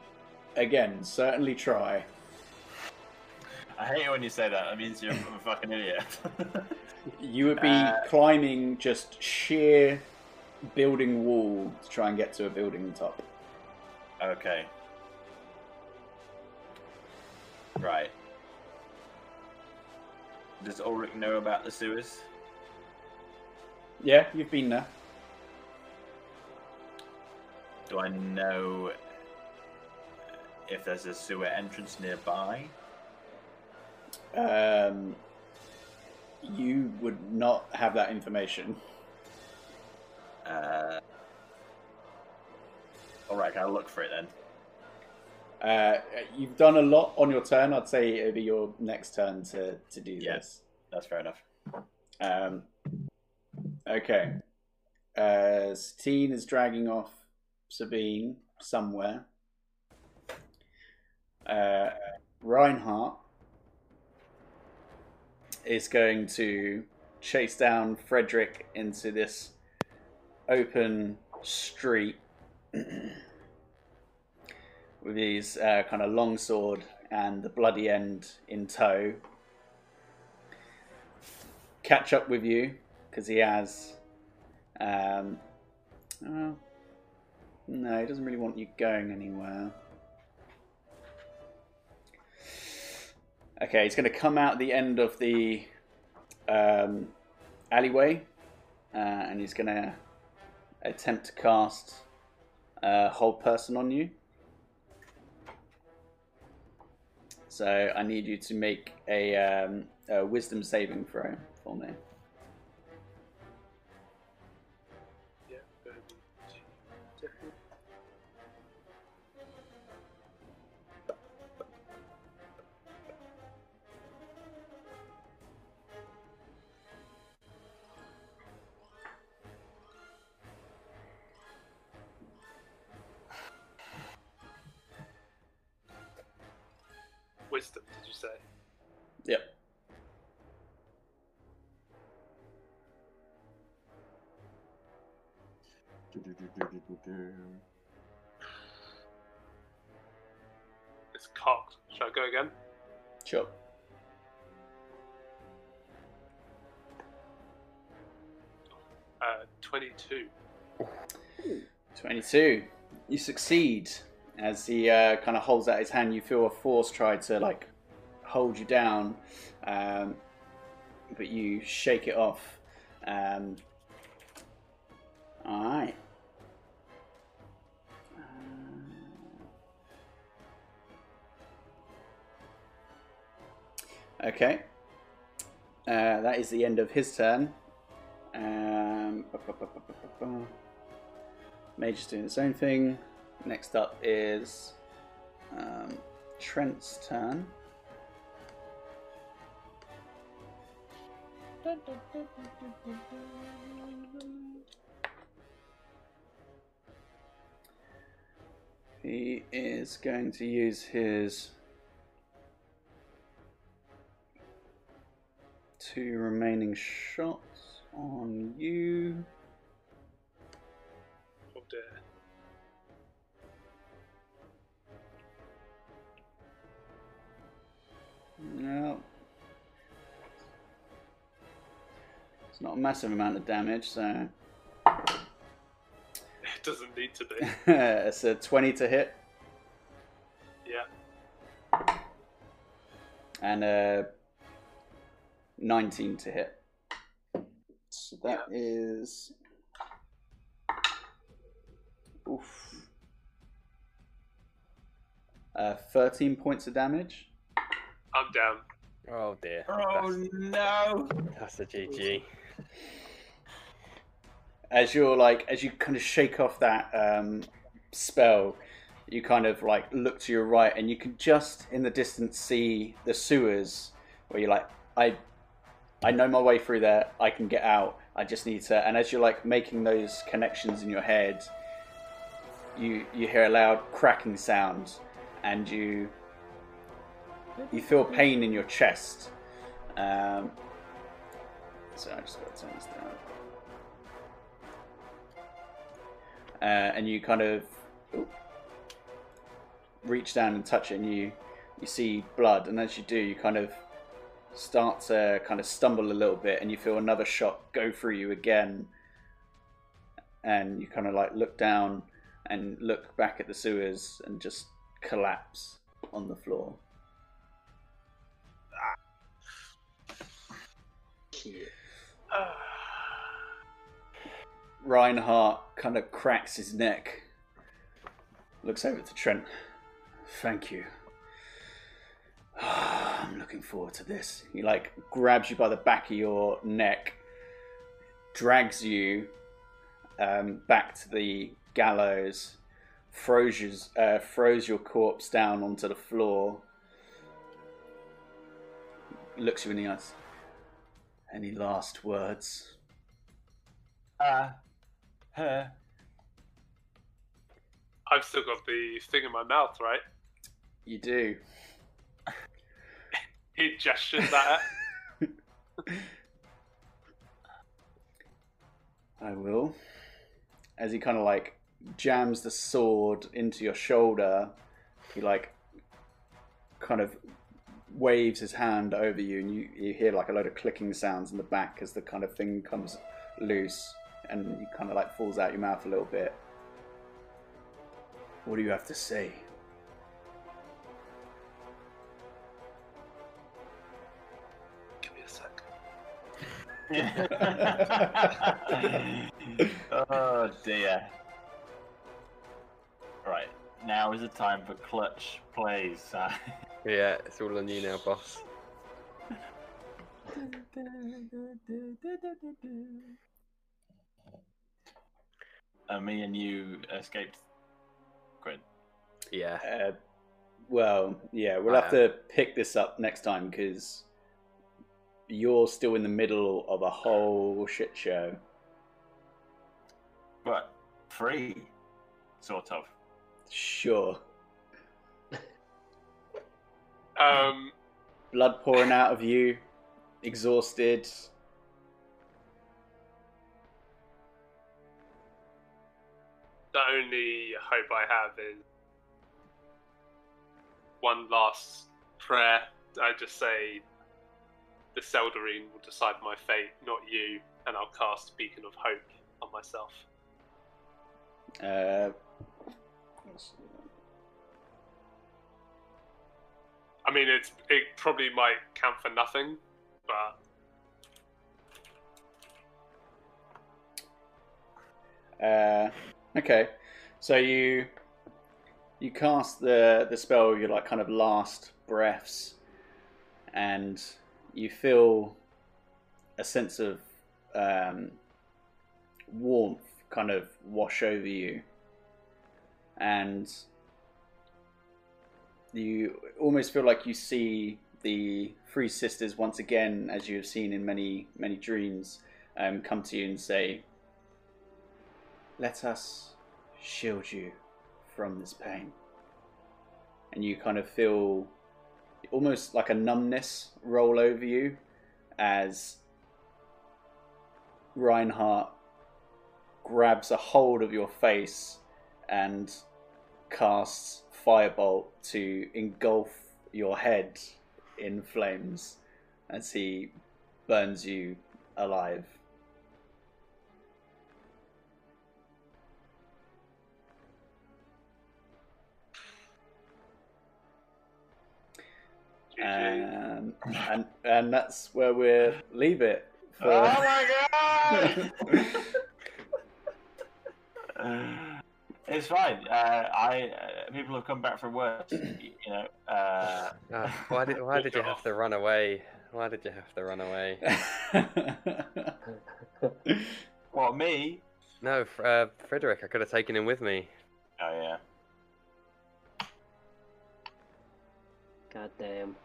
again certainly try I hate it when you say that. That means you're a (laughs) fucking idiot. you would be Uh, climbing just sheer building wall to try and get to a building top okay. Right. Does Ulrich know about the sewers? yeah you've been there Do I know if there's a sewer entrance nearby? Um, you would not have that information Uh, all right, I'll look for it then. Uh, you've done a lot on your turn. I'd say it'd be your next turn to, to do Yeah. this. That's fair enough. Um, okay. Uh, Satine is dragging off Sabine somewhere. Uh, Reinhardt is going to chase down Frederick into this open street (clears throat) with his uh, kind of long sword and the bloody end in tow. Catch up with you because he has. Um, oh, no, he doesn't really want you going anywhere. Okay, he's going to come out the end of the um, alleyway, uh, and he's going to attempt to cast uh, hold person on you. So I need you to make a, um, a wisdom saving throw for me. Say? Yep. It's cocked. Shall I go again? Sure. Uh, 22. 22. You succeed. As he uh, kind of holds out his hand, you feel a force try to like hold you down, um, but you shake it off. Um, all right. Okay. Uh, that is the end of his turn. Um, doing its own thing. Next up is um, Trent's turn. He is going to use his two remaining shots on you. Oh dear. No. Not a massive amount of damage, so It (laughs) doesn't need to be. (laughs) it's a 20 to hit. Yeah. and a 19 to hit. So that is. Oof. Uh, 13 points of damage. I'm down. Oh dear. Oh no! That's, that's a GG. As you're like as you kind of shake off that um, spell you kind of like look to your right and you can just in the distance see the sewers where you're like i i know my way through there. I can get out. I just need to and as you're like making those connections in your head you you hear a loud cracking sound and you you feel pain in your chest. Um, so i just got to turn this down uh, and you kind of reach down and touch it, and you you see blood, and as you do, you kind of start to kind of stumble a little bit, and you feel another shot go through you again, and you kind of like look down and look back at the sewers and just collapse on the floor. (sighs) Reinhardt kind of cracks his neck, looks over to Trent. Thank you. (sighs) I'm looking forward to this. He like grabs you by the back of your neck, drags you um, back to the gallows, throws, you, uh, throws your corpse down onto the floor, looks you in the eyes. Any last words? Uh, her. I've still got the thing in my mouth, right? You do. (laughs) He gestures at it. (laughs) I will. As he kind of like jams the sword into your shoulder, he like kind of waves his hand over you, and you, you hear like a load of clicking sounds in the back as the kind of thing comes loose, and you kind of like falls out your mouth a little bit. What do you have to say? Give me a sec. (laughs) oh dear. Right, now is the time for clutch plays. Uh, Yeah, it's all on you now, boss. uh, me and you escaped. Quinn. Yeah. Uh, well, yeah, we'll I have to pick this up next time because you're still in the middle of a whole shit show. But free, sort of. Sure. Um, Blood pouring out of you, exhausted. the only hope I have is one last prayer. I just say, the Seldarine will decide my fate, not you, and I'll cast Beacon of Hope on myself. Uh, I mean, it's it probably might count for nothing, but. Uh, okay, so you you cast the the spell your like kind of last breaths, and you feel a sense of um, warmth kind of wash over you, and you almost feel like you see the three sisters once again, as you have seen in many many dreams, um, come to you and say, let us shield you from this pain. And you kind of feel almost like a numbness roll over you as Reinhardt grabs a hold of your face and casts Firebolt to engulf your head in flames as he burns you alive. and and and that's where we'll leave it. For... Oh my god! (laughs) it's fine. Uh, I uh, people have come back from work. You know. Uh, Ah, why did why did you have to run away? Why did you have to run away? (laughs) what me? No, uh, Frederick, I could have taken him with me. Oh yeah. God damn.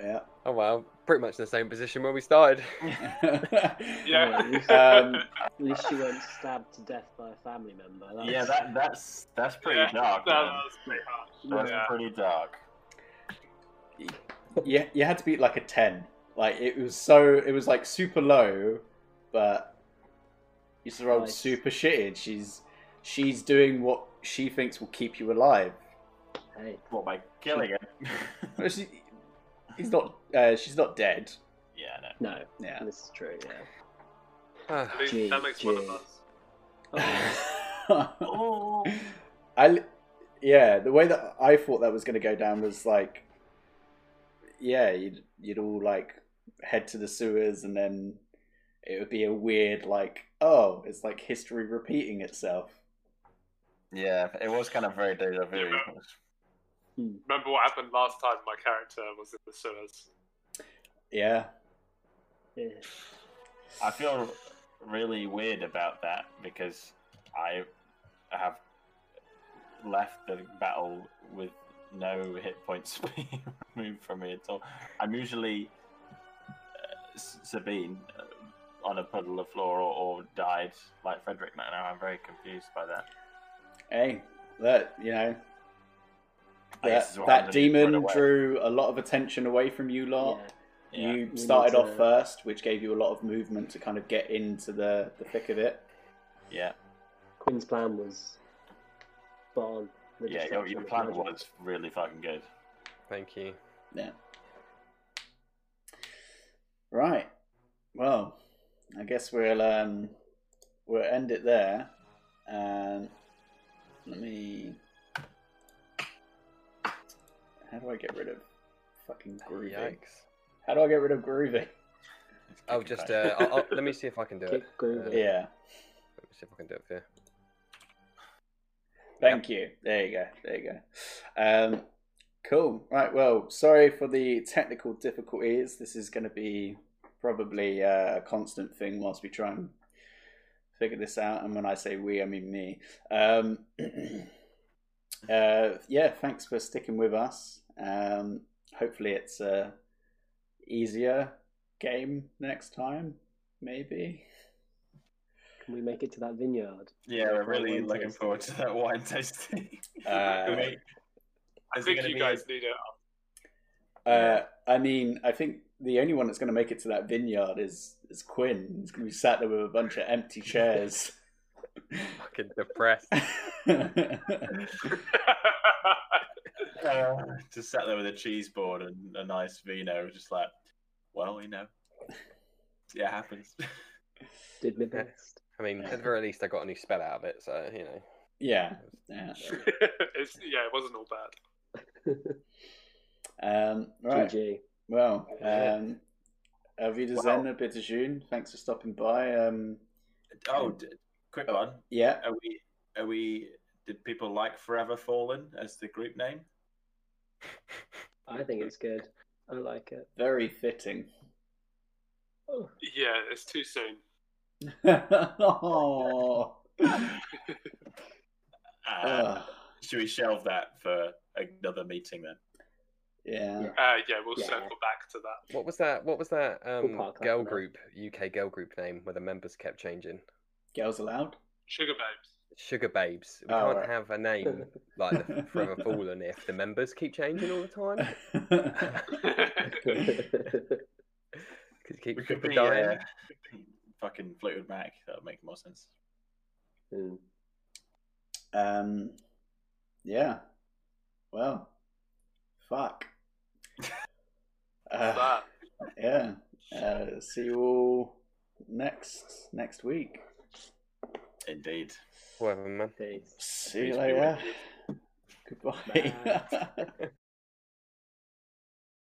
Yeah. Oh well, pretty much in the same position where we started. (laughs) (laughs) Yeah. Um, At least you weren't stabbed to death by a family member. That's... Yeah, that that's that's pretty Yeah, dark. That man. was pretty harsh. That's Yeah. pretty dark. yeah, you had to beat like a ten. Like it was so, it was like super low, but you just rolled Nice. super shitted. She's she's doing what she thinks will keep you alive. Hey, What by killing it? Well, he's not. Uh, she's not dead. yeah, no. no, Yeah. this is true. Yeah. Ah, At Gee, that makes one of us. Oh, (laughs) Oh. I yeah, the way that I thought that was going to go down was like, yeah, you'd you'd all like head to the sewers, and then it would be a weird like, oh, it's like history repeating itself. Yeah, it was kind of very deja vu. Yeah, Remember what happened last time my character was in the sewers? Yeah, yeah. I feel really weird about that because I have left the battle with no hit points being (laughs) removed from me at all. I'm usually uh, Sabine uh, on a puddle of floor or, or died like Frederick now. I'm very confused by that. hey, that you know. I guess That, that happens when you run demon drew a lot of attention away from you lot. yeah. Yeah. You We started need off to- first, which gave you a lot of movement to kind of get into the, the thick of it. Yeah, Quinn's plan was spot on. The yeah. Your, your plan magic. was really fucking good. thank you. Yeah. Right. Well, I guess we'll um we'll end it there. And let me. How do I get rid of fucking groovy? Yikes. How do I get rid of groovy? Oh, just uh, I'll, I'll, let me (laughs) see if I can do it. Groovy. Uh, Yeah. Let me see if I can do it for you. Thank you. There you go. There you go. Um, cool. Right. Well, sorry for the technical difficulties. This is going to be probably uh, a constant thing whilst we try and figure this out. And when I say we, I mean me. Um, (clears throat) uh, yeah. Thanks for sticking with us. Um, hopefully, it's a easier game next time. Maybe. Can we make it to that vineyard? Yeah, we're really looking tasting. forward to that wine (laughs) tasting. Uh, I think you be- guys need it. Uh, I mean, I think the only one that's going to make it to that vineyard is is Quinn. He's going to be sat there with a bunch of empty chairs. (laughs) Fucking depressed. (laughs) uh, (laughs) just sat there with a cheese board and a nice vino, just like, well, you know, yeah, it happens. (laughs) Did my best. I mean, at the very least, I got a new spell out of it, so you know. yeah, yeah. (laughs) it's, yeah, it wasn't all bad. Um, right. GG. Well, Yeah. um, auf Wiedersehen, Well- bitte schön. Thanks for stopping by. Um, oh, d- quick one. yeah, Are we? Are we? Did people like Forever Fallen as the group name? I think it's good. I like it. very fitting. Oh, Yeah, it's too soon. oh. (laughs) Uh, should we shelve that for another meeting then? yeah. Yeah. Uh, yeah, we'll Yeah. circle back to that. What was that? What was that um, park that girl for group, UK girl group name where the members kept changing? Girls Aloud. Sugar babes. Sugababes. We Oh, can't right. have a name like the (laughs) Forever Fallen if the members keep changing all the time. (laughs) Because keep We could people be dying. uh, fucking Fleetwood Mac. That would make more sense. mm. um, yeah. Well, fuck. Uh, yeah. Uh, see you all next next week. Indeed. Whatever, man. Peace. See you Peace be later. Goodbye. Bye.